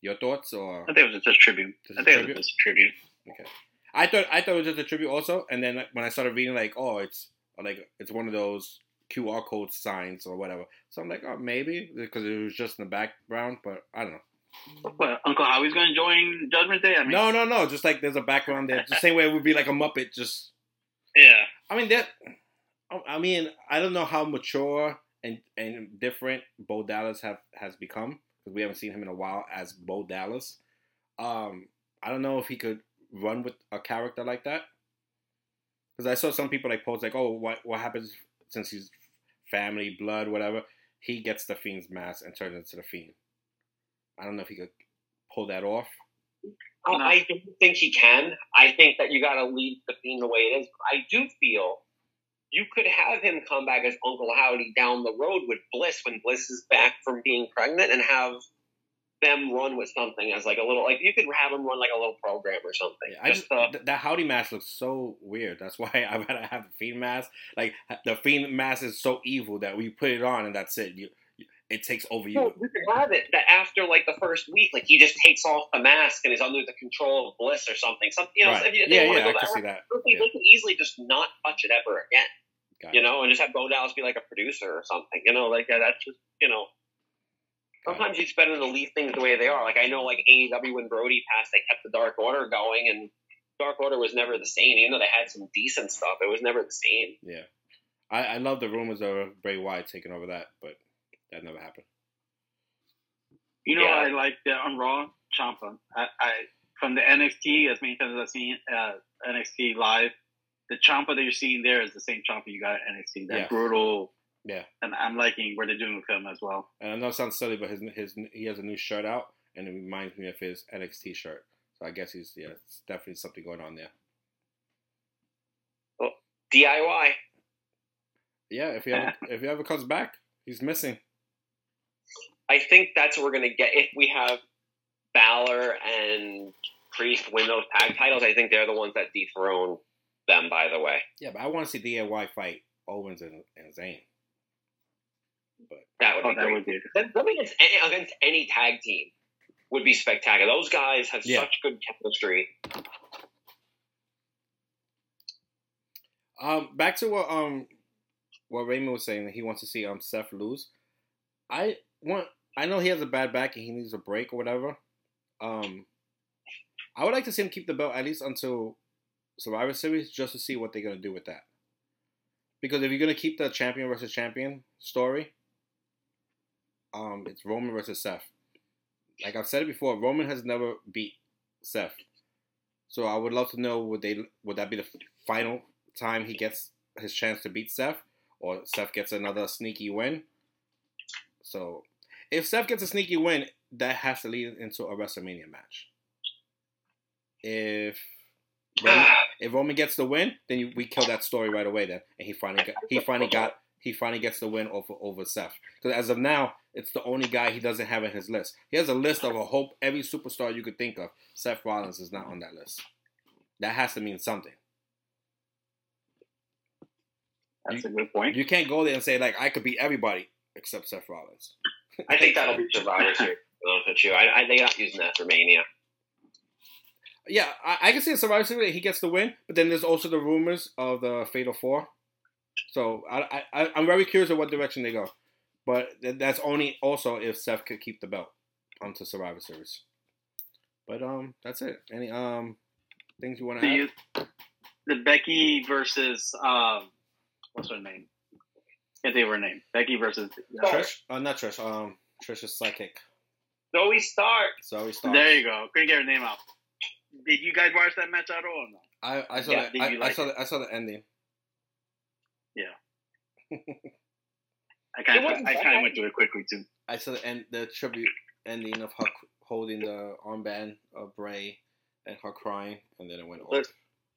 Your thoughts, or I think it was just a tribute. Just I think it was just a tribute. Okay. I thought I thought it was just a tribute also, and then when I started reading like, oh, it's like it's one of those QR code signs or whatever. So I'm like, oh, maybe because it was just in the background, but I don't know. What Uncle Howdy's going to join Judgment Day? I mean, No, no, no. Just like there's a background there, the same way it would be like a Muppet. Just yeah, I mean that. I mean, I don't know how mature and and different Bo Dallas have has become because we haven't seen him in a while as Bo Dallas. Um, I don't know if he could run with a character like that because I saw some people like post like, "Oh, what what happens since he's family, blood, whatever?" He gets the fiend's mask and turns into the fiend. I don't know if he could pull that off. I, I don't think he can. I think that you got to leave the fiend the way it is. But I do feel you could have him come back as Uncle Howdy down the road with Bliss when Bliss is back from being pregnant and have them run with something as like a little like you could have them run like a little program or something. Yeah, I just, uh, th- that Howdy mask looks so weird. That's why I gotta have the fiend mask. Like the fiend mask is so evil that we put it on and that's it. You, it takes over you. No, you could have it that after like the first week, like he just takes off the mask and is under the control of Bliss or something. Something, you know, right. if you, if yeah, yeah, I can see that. They, Yeah. they could easily just not touch it ever again, Got you it. know, and just have Bo Dallas be like a producer or something, you know, like uh, that's just, you know. Got it. Sometimes it's better to leave things the way they are. Like I know, like AEW when Brodie passed, they kept the Dark Order going, and Dark Order was never the same. Even though they had some decent stuff, it was never the same. Yeah, I, I love the rumors of Bray Wyatt taking over that, but that never happened. You know, Yeah. I like the on Raw Ciampa. I, I from the NXT as many times as I've seen uh, NXT live, the Ciampa that you're seeing there is the same Ciampa you got at NXT. That Yeah. brutal, Yeah, and I'm liking what they're doing with him as well. and I know it sounds silly, but his his he has a new shirt out, and it reminds me of his NXT shirt. So I guess he's yeah, it's definitely something going on there. Oh, DIY. Yeah, if he ever, if he ever comes back, he's missing. I think that's what we're gonna get if we have Balor and Priest win those tag titles. I think they're the ones that dethrone them. By the way, Yeah, but I want to see DIY fight Owens and, and Zayn. That would Oh, be that great. would be. Them against any, against any tag team would be spectacular. Those guys have Yeah. such good chemistry. Um, back to what um what Raymond was saying that he wants to see um Seth lose. I want I know he has a bad back and he needs a break or whatever. Um, I would like to see him keep the belt at least until Survivor Series just to see what they're gonna do with that. Because if you're gonna keep the champion versus champion story, um, it's Roman versus Seth. Like I've said it before, Roman has never beat Seth. So I would love to know would they would that be the final time he gets his chance to beat Seth, or Seth gets another sneaky win. So, if Seth gets a sneaky win, that has to lead into a WrestleMania match. If Roman, if Roman gets the win, then you, we kill that story right away. Then, and he finally got he finally got he finally gets the win over over Seth. Because as of now, it's the only guy he doesn't have in his list. He has a list of a hope every superstar you could think of. Seth Rollins is not on that list. That has to mean something. That's a good point. You can't go there and say like I could beat everybody except Seth Rollins. I think that'll be Survivor Series. To be honest with you, I, I, they're not using that for Mania. Yeah, I, I can see a Survivor Series that he gets the win, but then there's also the rumors of the Fatal Four. So I, I I'm very curious of what direction they go, but th- that's only also if Seth could keep the belt onto Survivor Series. But um, that's it. Any um things you want to add? The, the Becky versus um, what's her name? Can't think of her name. Becky versus. Trish? Uh, not Trish. Um, Trish's psychic. Zoey Stark. Zoey Stark. There you go. Couldn't get her name out. Did you guys watch that match at all? Or no? I I saw Yeah, the did I, you I saw it? the, I saw the ending. I kind of I kind of went through it quickly too. I saw the end the tribute ending of her holding the armband of Bray and her crying, and then it went off. Look.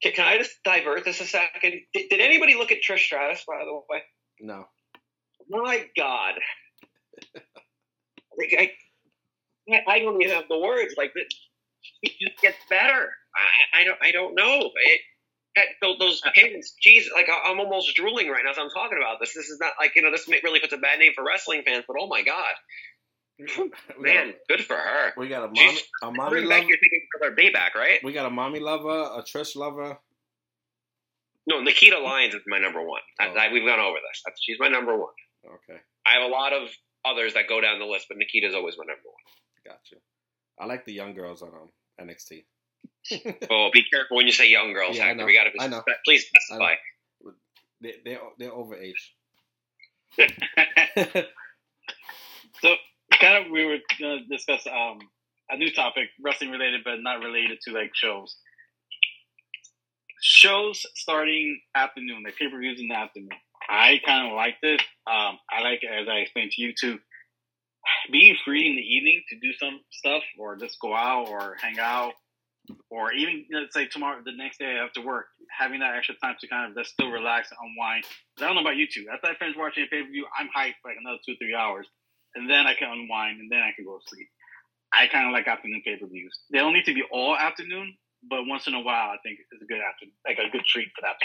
Can, can I just divert this a second? Did, did anybody look at Trish Stratus, by the way? No. My God. Like, I, I, I don't even have the words. Like, it, it just gets better. I, I don't I don't know. It, that, those, pins, Jesus, like I- I'm almost drooling right now as I'm talking about this. This is not like you know this really puts a bad name for wrestling fans, but oh my God, got, man, good for her. we got a mommy, She's- a mommy back lover. your thinking for their payback, right? We got a mommy lover, a Trish lover. No, Nikita Lyons is my number one. I, Oh. I, we've gone over this. That's, she's my number one. Okay, I have a lot of others that go down the list, but Nikita's always my number one. gotcha. I like the young girls on um, NXT. Oh, be careful when you say young girls. Yeah, I We got to I know. please I specify. They they they're overage. so, kind of, we were going to discuss um, a new topic, wrestling related, but not related to like shows. Shows starting afternoon, like pay per views in the afternoon. I kind of like this. Um, I like it, as I explained to you too, being free in the evening to do some stuff or just go out or hang out or even let's say tomorrow, the next day after work, having that extra time to kind of just still relax and unwind. I don't know about you two. After I finish watching a pay per view, I'm hyped for like another two three hours, and then I can unwind and then I can go to sleep. I kind of like afternoon pay per views. They don't need to be all afternoon, but once in a while, I think it's a good afternoon, like a good treat for that.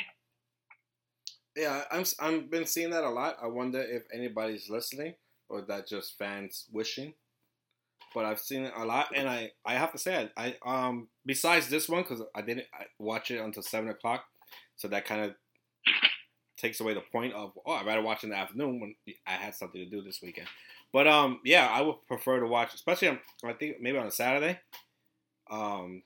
Yeah, I'm I'm been seeing that a lot. I wonder if anybody's listening or that just fans wishing. But I've seen it a lot, and I, I have to say, I, I um besides this one because I didn't watch it until seven o'clock, so that kind of takes away the point of oh I rather watch in the afternoon when I had something to do this weekend. But um yeah, I would prefer to watch, especially I think maybe on a Saturday, um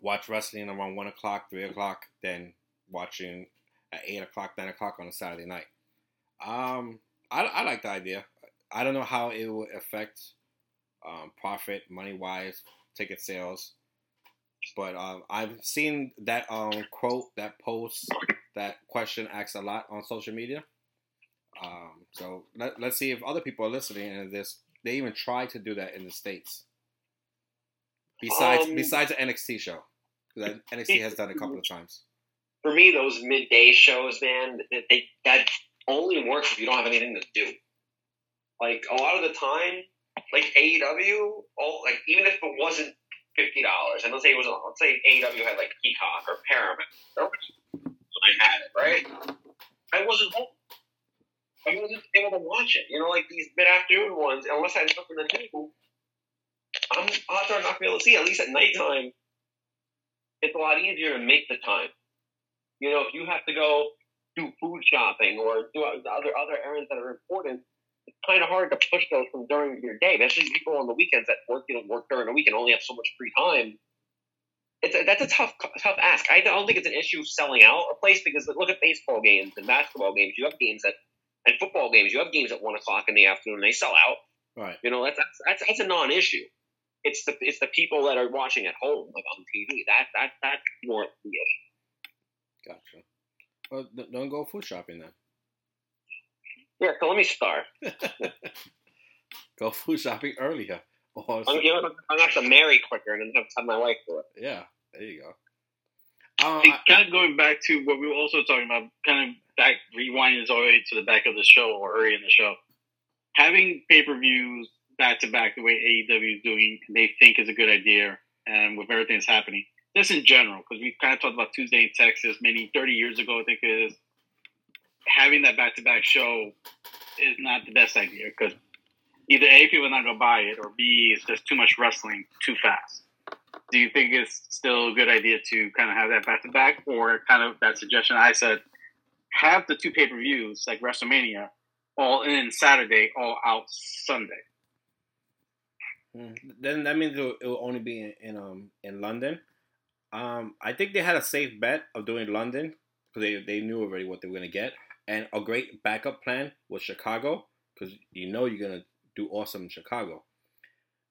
watch wrestling around one o'clock, three o'clock, then watching at eight o'clock, nine o'clock on a Saturday night. Um, I, I like the idea. I don't know how it will affect um, profit, money wise, ticket sales, but um, I've seen that um, quote, that post, that question asked a lot on social media. Um, so let, let's see if other people are listening and this they even try to do that in the states. Besides, Um, besides the NXT show, because NXT has done a couple of times. For me, those midday shows, man, that they that only works if you don't have anything to do. Like a lot of the time, like AEW, oh, like even if it wasn't fifty dollars, and let's say it was, let's say AEW had like Peacock or Paramount, I had it right. I wasn't home. I wasn't able to watch it. You know, like these mid afternoon ones, unless I had something to do, I'm odds are not gonna be able to see. At least at nighttime, it's a lot easier to make the time. You know, if you have to go do food shopping or do other other errands that are important, kind of hard to push those from during your day. Especially people on the weekends that work, you know, work during the week and only have so much free time. It's a, that's a tough tough ask. I don't think it's an issue selling out a place because look at baseball games and basketball games. You have games that and football games. You have games at one o'clock in the afternoon. And they sell out. Right. You know, that's that's that's, that's a non-issue. It's the it's the people that are watching at home, like on TV. That that that's more the issue. Gotcha. Well, don't go food shopping then. Yeah, so let me start. Go food shopping earlier. Or I'm, you know, I'm have to marry quicker and then have, have my wife do it. yeah, there you go. Uh, See, I- kind of going back to what we were also talking about, kind of back rewinding this already to the back of the show or early in the show. Having pay per views back to back the way AEW is doing, they think is a good idea, and with everything that's happening, just in general, because we kind of talked about Tuesday in Texas, maybe 30 years ago, I think it is. Having that back to back show is not the best idea because either A, people are not going to buy it, or B, it's just too much wrestling too fast do you think it's still a good idea to kind of have that back to back, or kind of that suggestion I said, have the two pay per views like WrestleMania all in Saturday, all out Sunday? Mm, Then that means it will, it will only be in, in um in London. Um, I think they had a safe bet of doing London because they they knew already what they were gonna get, and a great backup plan was Chicago because you know you're gonna do awesome in Chicago.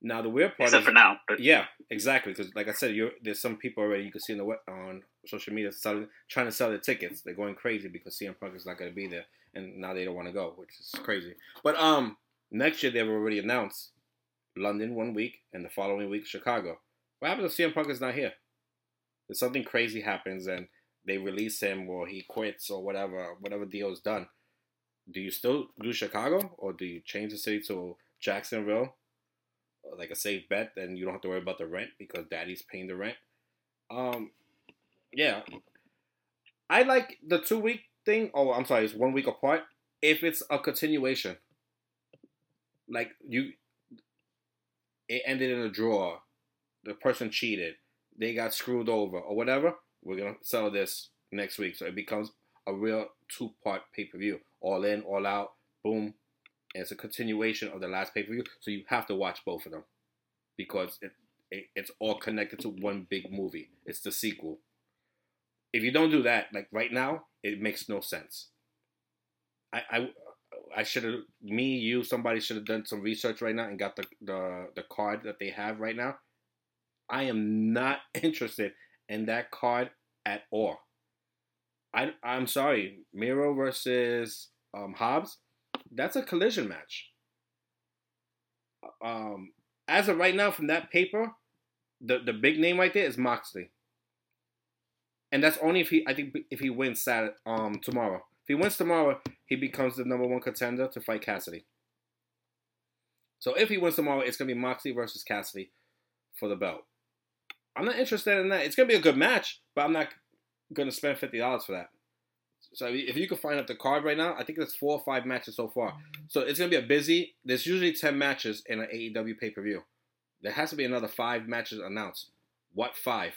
Now the weird part Except is for now, but yeah, exactly. Because like I said, you're, there's some people already you can see on the on social media selling, trying to sell their tickets. They're going crazy because CM Punk is not going to be there, and now they don't want to go, which is crazy. But um, next year they've already announced London one week, and the following week Chicago. What happens if CM Punk is not here? If something crazy happens and they release him, or he quits, or whatever, whatever deal is done, do you still do Chicago, or do you change the city to Jacksonville? like a safe bet, then you don't have to worry about the rent because daddy's paying the rent. Um, yeah, I like the two week thing. Oh, I'm sorry, it's one week apart. If it's a continuation, like you, it ended in a draw, the person cheated, they got screwed over or whatever. We're gonna sell this next week, so it becomes a real two part pay per view, all in, all out, boom, and it's a continuation of the last pay per view. So you have to watch both of them because it, it it's all connected to one big movie. It's the sequel. If you don't do that, like right now, it makes no sense. I I, I should have me, you, somebody should have done some research right now and got the the the card that they have right now. I am not interested in that card at all. I I'm sorry, Miro versus um, Hobbs. That's a collision match. Um, as of right now, from that paper, the the big name right there is Moxley, and that's only if he I think if he wins Saturday um tomorrow. If he wins tomorrow, he becomes the number one contender to fight Cassidy. So if he wins tomorrow, it's gonna be Moxley versus Cassidy for the belt. I'm not interested in that. It's gonna be a good match, but I'm not gonna spend fifty dollars for that. So if you can find out the card right now, I think there's four or five matches so far. So it's gonna be a busy. There's usually ten matches in an AEW pay per view. There has to be another five matches announced. What five?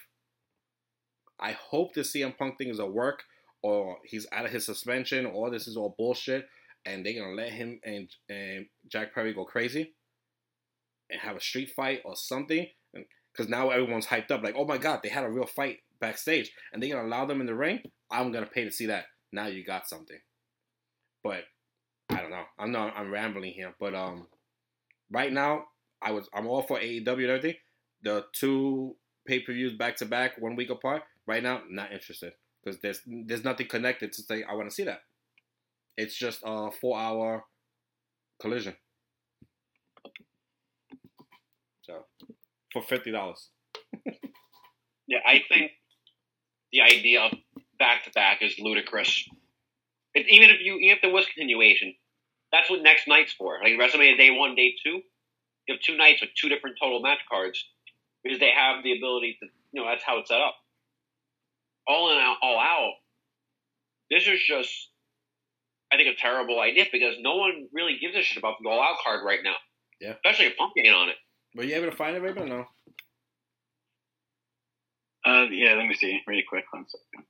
I hope the CM Punk thing is a work, or he's out of his suspension, or this is all bullshit, and they're gonna let him and and Jack Perry go crazy and have a street fight or something. Because now everyone's hyped up, like, oh my god, they had a real fight backstage, and they're gonna allow them in the ring. I'm gonna pay to see that. Now you got something. But I don't know. I'm not. I'm rambling here, but um, right now I was. I'm all for AEW and everything. The two pay per views back to back, one week apart. Right now, not interested because there's there's nothing connected to say I want to see that. It's just a four hour collision. So for fifty dollars. Yeah, I think the idea of back to back is ludicrous. It, even if you even if there was continuation, that's what next night's for. Like WrestleMania Day One, Day Two, you have two nights with two different total match cards because they have the ability to. You know, that's how it's set up. All in, out, all out. This is just, I think, a terrible idea because no one really gives a shit about the all out card right now. Yeah. Especially if Punk ain't on it. Were you able to find it, Raven? No. Uh, yeah, let me see really quick. One second.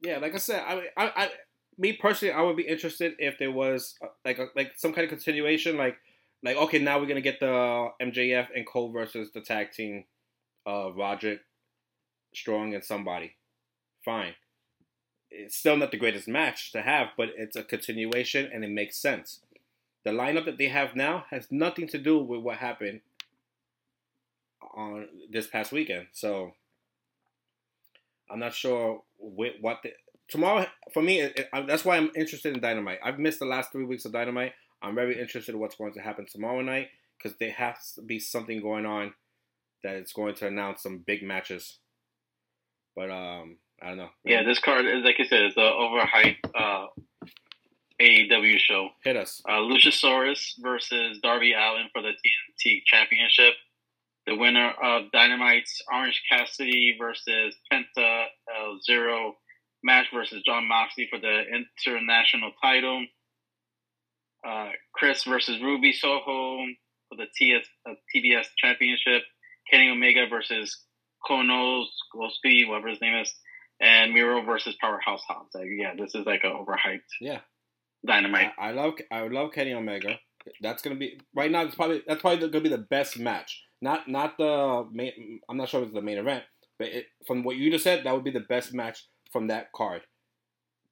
Yeah, like I said, I, I, I, me personally, I would be interested if there was uh, like a, like some kind of continuation, like like okay, now we're gonna get the MJF and Cole versus the tag team, uh, Roderick, Strong, and somebody. Fine. It's still not the greatest match to have, but it's a continuation and it makes sense. The lineup that they have now has nothing to do with what happened on this past weekend. So I'm not sure what, the, tomorrow for me. It, it, that's why I'm interested in Dynamite. I've missed the last three weeks of Dynamite. I'm very interested in what's going to happen tomorrow night because there has to be something going on that it's going to announce some big matches. But um, I don't know. Yeah, this card is like I said, it's the overhyped uh, AEW show. Hit us. Uh, Luchasaurus versus Darby Allin for the TNT Championship. The winner of Dynamite's Orange Cassidy versus Penta El Zero match versus Jon Moxley for the international title. Uh, Kris versus Ruby Soho for the TS, uh, TBS Championship. Kenny Omega versus Konos Gillespie, whatever his name is, and Miro versus Powerhouse Hobbs. Like, yeah, this is like an overhyped. Yeah. Dynamite. I, I love I love Kenny Omega. That's gonna be right now. It's probably that's probably gonna be the best match. Not not the main. I'm not sure if it's the main event, but it, from what you just said, that would be the best match from that card.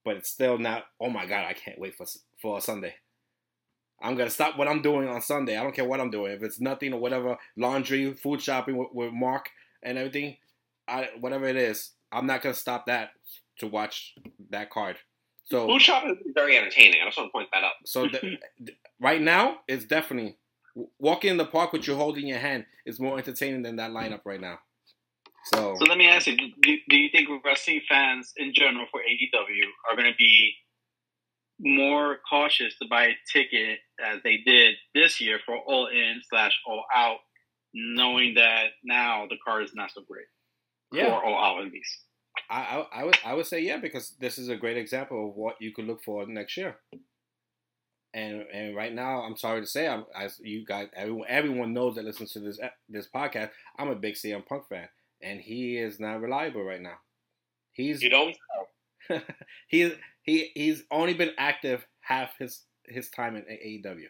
But it's still not. Oh my god, I can't wait for for Sunday. I'm gonna stop what I'm doing on Sunday. I don't care what I'm doing. If it's nothing or whatever, laundry, food shopping with, with Mark and everything, I whatever it is, I'm not gonna stop that to watch that card. So food shopping is very entertaining. I just want to point that out. So the, right now, it's definitely walking in the park with you holding your hand is more entertaining than that lineup right now. So, so let me ask you: do, do you think wrestling fans in general for AEW are going to be more cautious to buy a ticket as they did this year for All In slash All Out, knowing that now the card is not so great yeah. for All Out at least? I, I, I would I would say yeah because this is a great example of what you could look for next year. And and right now, I'm sorry to say, I'm, as you guys, everyone, everyone knows that listens to this this podcast, I'm a big CM Punk fan, and he is not reliable right now. He's you don't. he he he's only been active half his his time in AEW.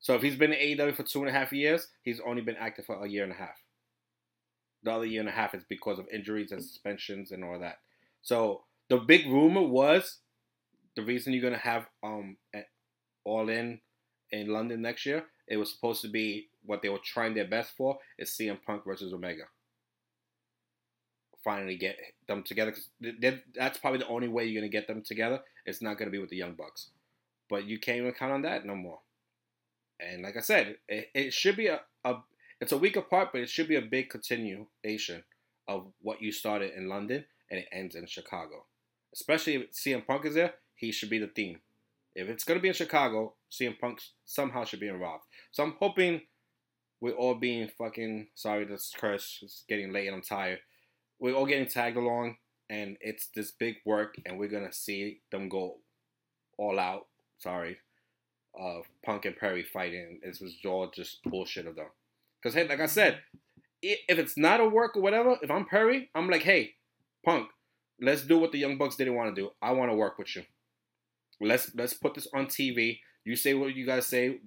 So if he's been in AEW for two and a half years, he's only been active for a year and a half. The other year and a half is because of injuries and suspensions and all that. So the big rumor was the reason you're gonna have um all in in London next year. It was supposed to be what they were trying their best for is CM Punk versus Omega. Finally, get them together because that's probably the only way you're gonna get them together. It's not gonna be with the Young Bucks, but you can't even count on that no more. And like I said, it, it should be a, a it's a week apart, but it should be a big continuation of what you started in London and it ends in Chicago. Especially if CM Punk is there, he should be the theme. If it's gonna be in Chicago, CM Punk somehow should be involved. So I'm hoping we're all being fucking sorry this curse. It's getting late and I'm tired. We're all getting tagged along and it's this big work and we're gonna see them go all out. Sorry. Of Punk and Perry fighting. This was all just bullshit of them. Because hey, like I said, if it's not a work or whatever, if I'm Perry, I'm like, hey, Punk, let's do what the Young Bucks didn't want to do. I want to work with you. Let's let's put this on TV. You say what you guys say,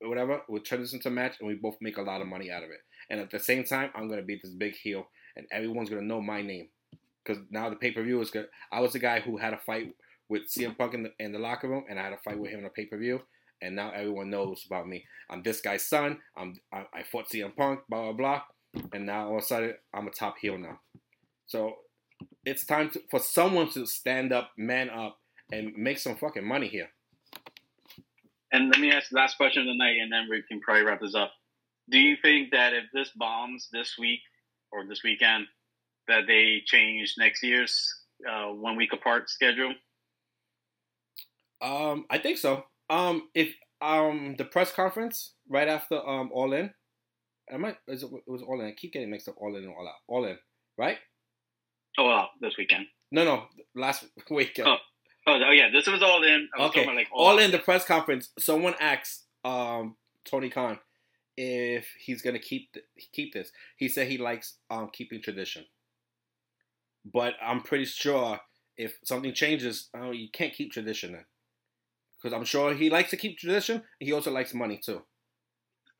whatever. We'll turn this into a match, and we both make a lot of money out of it. And at the same time, I'm gonna be this big heel, and everyone's gonna know my name because now the pay per view is good. I was the guy who had a fight with CM Punk in the, in the locker room, and I had a fight with him in a pay per view. And now everyone knows about me. I'm this guy's son. I'm I, I fought CM Punk. Blah blah blah. And now all of a sudden I'm a top heel now. So it's time to, for someone to stand up, man up, and make some fucking money here. And let me ask the last question of the night, and then we can probably wrap this up. Do you think that if this bombs this week or this weekend, that they change next year's uh, one week apart schedule? Um, I think so. Um, if um the press conference right after um All In, am I might it was All In. I keep getting mixed up All In and All Out. All In, right? Oh, well, this weekend. No, no, last weekend. Oh, oh, oh yeah, this was all in. okay, like all, all in the press conference. Someone asked um, Tony Khan if he's gonna keep keep this. He said he likes um, keeping tradition, but I'm pretty sure if something changes, oh, you can't keep tradition then, because I'm sure he likes to keep tradition. He also likes money too,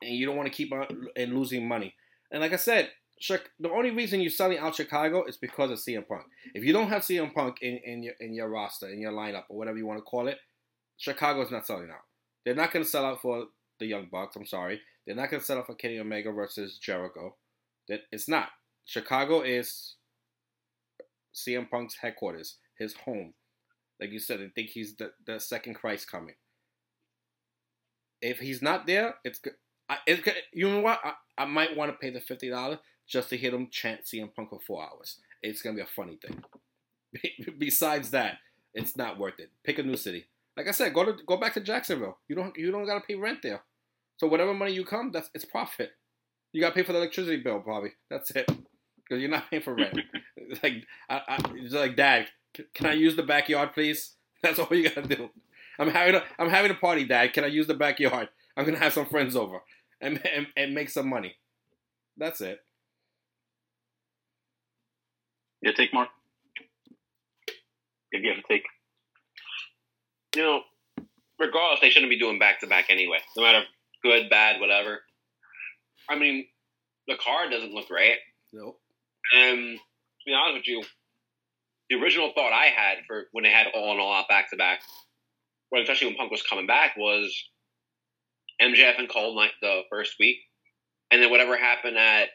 and you don't want to keep on and losing money. And like I said, the only reason you're selling out Chicago is because of CM Punk. If you don't have CM Punk in, in your in your roster, in your lineup, or whatever you want to call it, Chicago's not selling out. They're not going to sell out for the Young Bucks. I'm sorry. They're not going to sell out for Kenny Omega versus Jericho. That it's not. Chicago is CM Punk's headquarters, his home. Like you said, I think he's the, the second Christ coming. If he's not there, it's good. I, it's, you know what? I, I might want to pay the fifty dollars just to hear them chant CM Punk for four hours. It's gonna be a funny thing. Besides that, it's not worth it. Pick a new city. Like I said, go to go back to Jacksonville. You don't you don't gotta pay rent there. So whatever money you come, that's it's profit. You gotta pay for the electricity bill probably. That's it. Because you're not paying for rent. like I, I, it's like Dad, can I use the backyard, please? That's all you gotta do. I'm having a I'm having a party, Dad. Can I use the backyard? I'm gonna have some friends over and and, and make some money. That's it. You take, more. If you have to take. You know, regardless, they shouldn't be doing back to back anyway. No matter good, bad, whatever. I mean, the card doesn't look great. Nope. And to be honest with you, the original thought I had for when they had all and all out back to back, well, especially when Punk was coming back, was MJF and Cole night the first week, and then whatever happened at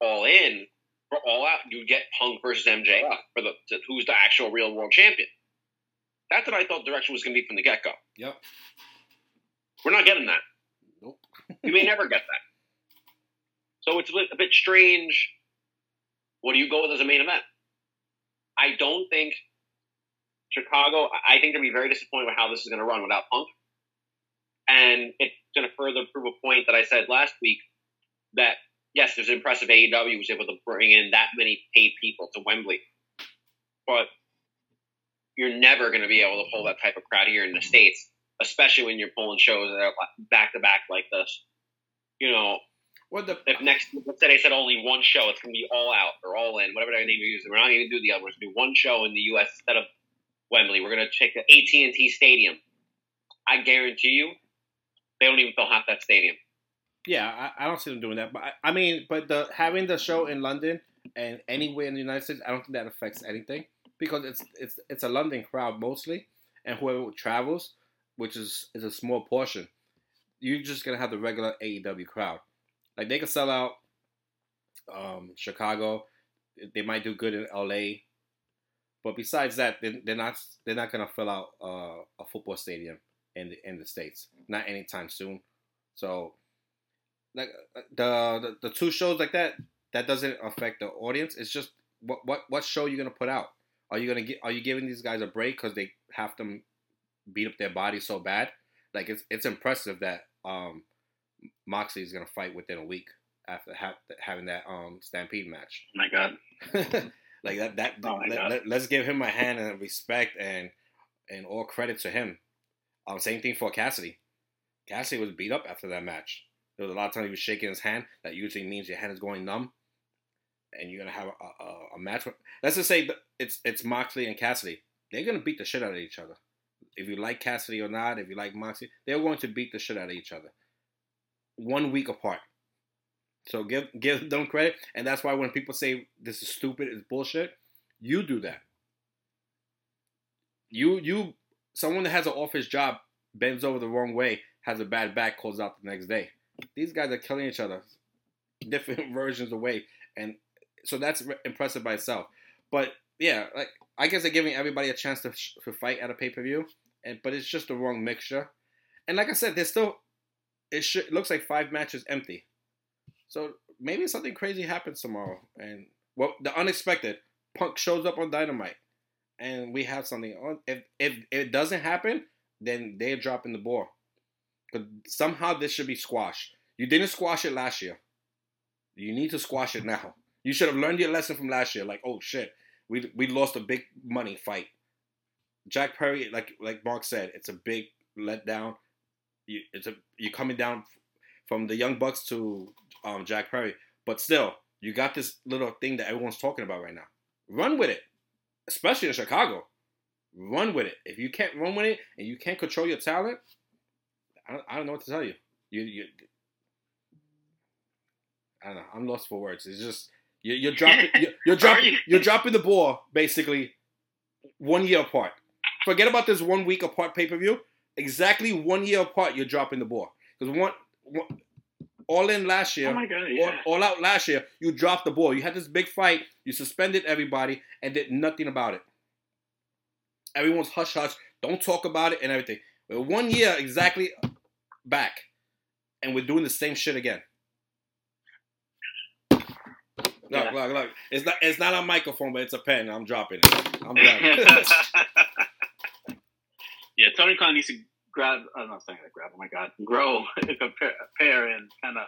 All In for All Out, you get Punk versus MJF for the to, who's the actual real world champion. That's what I thought the direction was going to be from the get go. Yep. We're not getting that. Nope. you may never get that. So it's a bit strange. What do you go with as a main event? I don't think Chicago. I think they'll be very disappointed with how this is going to run without Punk, and it's going to further prove a point that I said last week that yes, there's impressive AEW was able to bring in that many paid people to Wembley, but you're never going to be able to pull that type of crowd here in the states, especially when you're pulling shows that are back to back like this. You know, what the if next let's say they said only one show, it's going to be all out or all in, whatever name you're using. We're not going to do the other. We're going to do one show in the U.S. instead of Wembley. We're going to take the AT and T Stadium. I guarantee you, they don't even fill half that stadium. Yeah, I, I, don't see them doing that. But I, I, mean, but the having the show in London and anywhere in the United States, I don't think that affects anything because it's it's it's a London crowd mostly, and whoever travels, which is is a small portion, you're just gonna have the regular AEW crowd. Like they could sell out um, Chicago, they might do good in LA, but besides that, they're, not they're not gonna fill out uh, a football stadium in the in the states, not anytime soon. So, like the, the the two shows like that, that doesn't affect the audience. It's just what what what show you're gonna put out? Are you gonna get? Are you giving these guys a break because they have to beat up their body so bad? Like it's it's impressive that um, Moxley is gonna fight within a week after ha- having that um Stampede match. my God. like that that Oh let, God. let, us give him a hand and respect and and all credit to him. Um, same thing for Cassidy. Cassidy was beat up after that match. There was a lot of times he was shaking his hand. That usually means your hand is going numb, and you're gonna have a, a, a match. With, let's just say it's it's Moxley and Cassidy. They're gonna beat the shit out of each other. If you like Cassidy or not, if you like Moxley, they're going to beat the shit out of each other. One week apart. So give give them credit, and that's why when people say this is stupid, it's bullshit, you do that. You you someone that has an office job bends over the wrong way, has a bad back, calls out the next day. These guys are killing each other, different versions away, and so that's re- impressive by itself. But yeah, like I guess they're giving everybody a chance to, to fight at a pay per view, and but it's just the wrong mixture. And like I said, there's still it, should, it looks like five matches empty. So maybe something crazy happens tomorrow, and well, the unexpected. Punk shows up on Dynamite, and we have something. on. If if, if it doesn't happen, then they're dropping the ball. But somehow this should be squashed. You didn't squash it last year. You need to squash it now. You should have learned your lesson from last year. Like, oh shit, we we lost a big money fight. Jack Perry, like like Mark said, it's a big letdown. You, it's a you're coming down from the Young Bucks to um, Jack Perry, but still, you got this little thing that everyone's talking about right now. Run with it, especially in Chicago. Run with it. If you can't run with it and you can't control your talent, I don't, I don't know what to tell you. You, you, I don't know. I'm lost for words. It's just you're, you're dropping, you're, you're dropping, you? you're dropping the ball basically one year apart. Forget about this one week apart pay per view. Exactly one year apart, you're dropping the ball because one, one all in last year. Oh my God, all, yeah. all out last year, you dropped the ball. You had this big fight, you suspended everybody, and did nothing about it. Everyone's hush hush, don't talk about it, and everything. But one year exactly back, and we're doing the same shit again. Look, Yeah. look, look. It's not it's not a microphone, but it's a pen. I'm dropping it. I'm done. yeah, Tony Khan needs to grab. Oh, I'm not saying that grab. Oh my God, grow a pair, a pair and kind of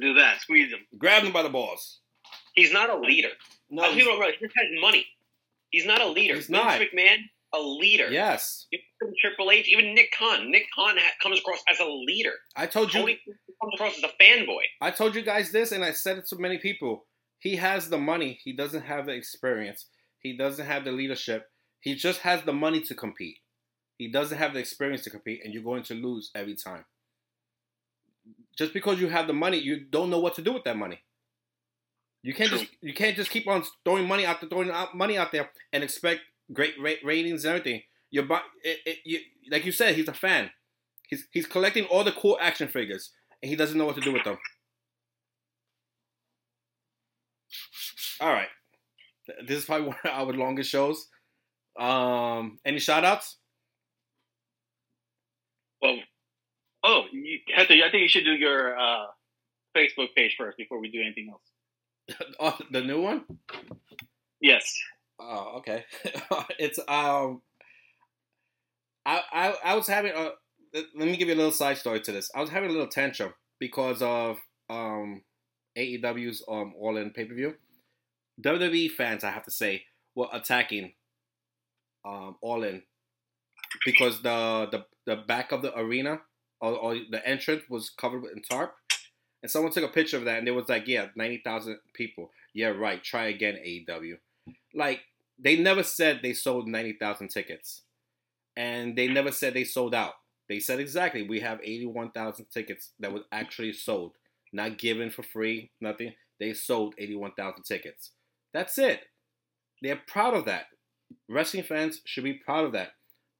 do that. Squeeze him. Grab them by the balls. He's not a leader. No, Other people don't realize this has money. He's not a leader. He's Vince not. McMahon, a leader. yes. Even Triple H, even Nick Khan. Nick Khan ha- comes across as a leader. I told you. Tony comes across as a fanboy. I told you guys this, and I said it to many people. He has the money. He doesn't have the experience. He doesn't have the leadership. He just has the money to compete. He doesn't have the experience to compete, and you're going to lose every time. Just because you have the money, you don't know what to do with that money. You can't just you can't just keep on throwing money out, there, throwing out money out there, and expect great ra- ratings and everything. You're, it, it, you, like you said, he's a fan. He's he's collecting all the cool action figures, and he doesn't know what to do with them. All right. This is probably one of our longest shows. Um, any shout outs? Well, oh, you, Hector, I think you should do your uh, Facebook page first before we do anything else. oh, the new one? Yes. Oh, okay. it's um, I, I I was having a. Let let me give you a little side story to this. I was having a little tantrum because of um AEW's um All In pay per view. WWE fans, I have to say, were attacking um All In because the the the back of the arena or, or the entrance was covered in tarp. And someone took a picture of that, and it was like, "Yeah, ninety thousand people. Yeah, right. Try again, AEW." Like they never said they sold 90,000 tickets. And they never said they sold out. They said exactly, we have 81,000 tickets that was actually sold. Not given for free, nothing. They sold 81,000 tickets. That's it. they're proud of that. Wrestling fans should be proud of that.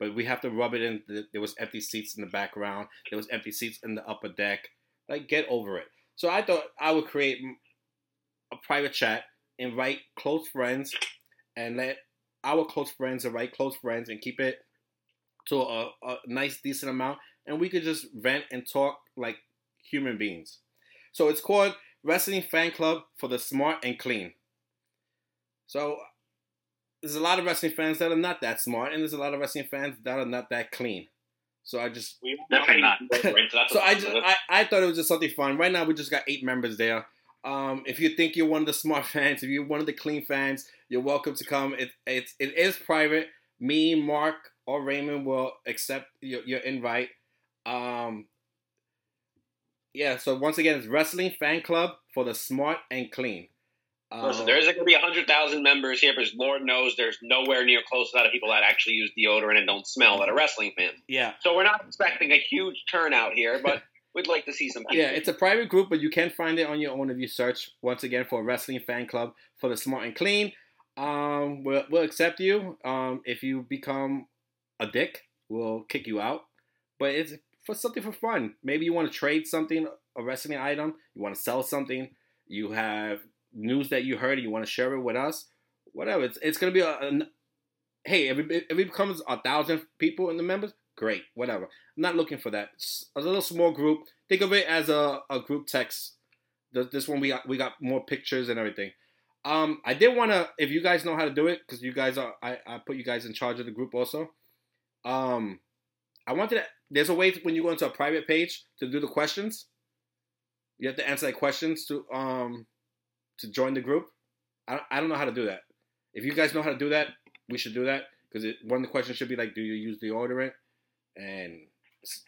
But we have to rub it in. There was empty seats in the background. There was empty seats in the upper deck. Like, get over it. So I thought I would create a private chat, invite close friends, and let our close friends invite close friends, and keep it to a, a nice, decent amount, and we could just vent and talk like human beings. So it's called Wrestling Fan Club for the Smart and Clean. So there's a lot of wrestling fans that are not that smart, and there's a lot of wrestling fans that are not that clean. So I just definitely not. so I just I, I thought it was just something fun. Right now we just got eight members there. Um, if you think you're one of the smart fans, if you're one of the clean fans, you're welcome to come. It it's it is private. Me, Mark, or Raymond will accept your, your invite. Um, yeah. So once again, it's Wrestling Fan Club for the smart and clean. Listen, there's going to be 100,000 members here, because Lord knows there's nowhere near close to that of people that actually use deodorant and don't smell that are wrestling fans. Yeah. So we're not expecting a huge turnout here, but we'd like to see some people. Yeah, it's a private group, but you can find it on your own if you search, once again, for a Wrestling Fan Club for the Smart and Clean. Um, we'll, we'll accept you. Um, if you become a dick, we'll kick you out. But it's for something for fun. Maybe you want to trade something, a wrestling item, you want to sell something, you have news that you heard and you want to share it with us, whatever. It's it's gonna be a, hey if it, if it becomes a thousand people in the members, great, whatever. I'm not looking for that. It's a little small group. Think of it as a, a group text. This one we got we got more pictures and everything. Um, I did want to if you guys know how to do it because you guys are I, I put you guys in charge of the group also. Um, I wanted to, there's a way to, when you go into a private page to do the questions. You have to answer like questions to um to join the group. I don't, I don't know how to do that. If you guys know how to do that, we should do that because one of the questions should be like, do you use deodorant? And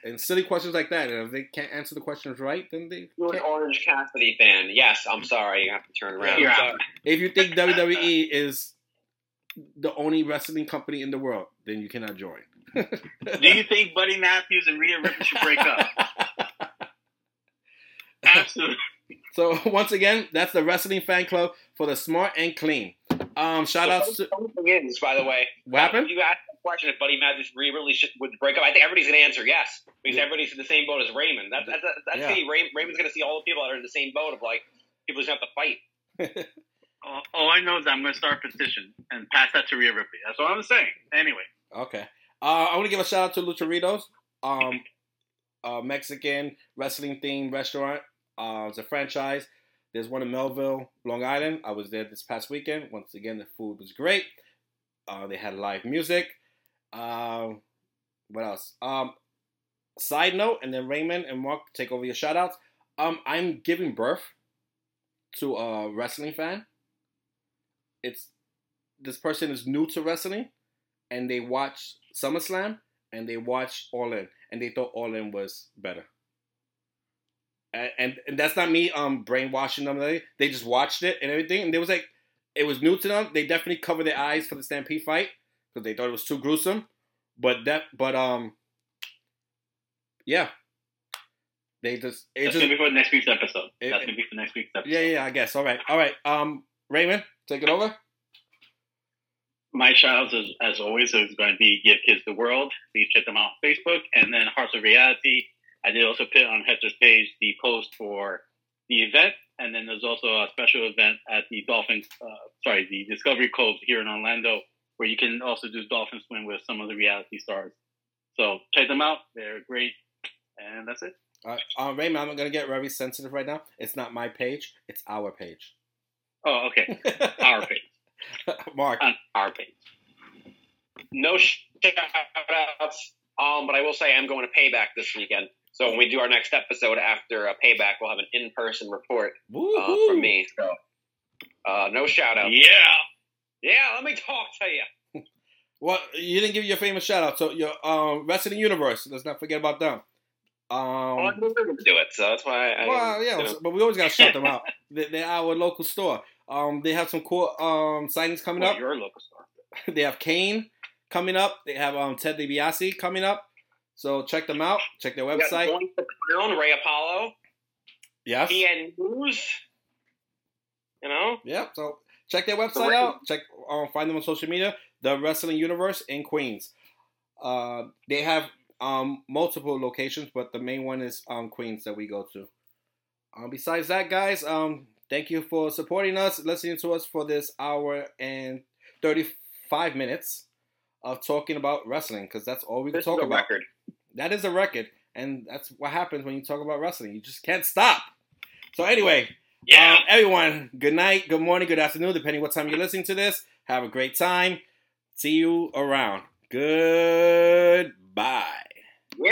and silly questions like that. And if they can't answer the questions right, then they. You're can't. an Orange Cassidy fan. Yes, I'm sorry. You have to turn around. Yeah. If you think WWE is the only wrestling company in the world, then you cannot join. Do you think Buddy Matthews and Rhea Ripley should break up? Absolutely. So once again, that's the wrestling fan club for the smart and clean. Um, shout The outs to funny thing by the way, what happened? You ask the question if Buddy Matthews really should, would break up, I think everybody's going to answer yes because Yeah. everybody's in the same boat as Raymond. That's that's that's Yeah. the Ray, Raymond's going to see all the people that are in the same boat of like people just have to fight. all, all I know is I'm going to start a petition and pass that to Rhea Ripley. That's what I'm saying. Anyway, Okay. Uh, I want to give a shout out to Lucharitos, um, uh, Mexican wrestling themed restaurant. Uh, it's a franchise. There's one in Melville, Long Island. I was there this past weekend. Once again, the food was great. Uh, they had live music. Um, what else? Um, side note, and then Raymond and Mark take over your shout outs. Um, I'm giving birth to a wrestling fan. It's this person is new to wrestling and they watched SummerSlam and they watched All In and they thought All In was better. And, and, that's not me um brainwashing them. They just watched it and everything, and they was like, it was new to them. They definitely covered their eyes for the Stampede fight because they thought it was too gruesome. But that, but um, yeah, they just it that's just to be for next week's episode. It- that's to be for next week's episode. yeah yeah I guess all right all right um Raymond take it over. My shout as, as always, is going to be Give Kids the World. Please check them out on Facebook. And then Hearts of Reality. I did also put on Hector's page the post for the event. And then there's also a special event at the Dolphin, uh, sorry, the Discovery Cove here in Orlando, where you can also do dolphin swim with some of the reality stars. So check them out. They're great. And that's it. Uh, uh, Raymond, I'm gonna get very sensitive right now. It's not my page; it's our page. Oh, okay. Our page. Mark. On our page. No shout outs, um, but I will say I'm going to Payback this weekend. So when we do our next episode after a Payback, we'll have an in person report uh, from me. So uh, no shout out. Yeah. Yeah, let me talk to you. Well, you didn't give your famous shout out. So your um, Wrestling Universe. Let's not forget about them. Well, I Um, knew they were going to do it, so that's why I. well, yeah, you know. but we always gotta shout them out. They- They're our local store. Um, they have some cool um signings coming Well, up. you're local store. They have Kane coming up. They have um Ted DiBiase coming up. So check them out. Check their website. Joint the Crown, Ray Apollo, Yes. PN News. You know, Yeah. So check their website out. Check um, find them on social media. The Wrestling Universe in Queens. Uh, they have um, multiple locations, but the main one is um, Queens that we go to. Um, besides that, guys, um, thank you for supporting us, listening to us for this hour and thirty-five minutes of talking about wrestling because that's all we can This talk is a about. record. That is a record, and that's what happens when you talk about wrestling. You just can't stop. So anyway, Yeah. um, everyone, good night, good morning, good afternoon, depending what time you're listening to this. Have a great time. See you around. Goodbye.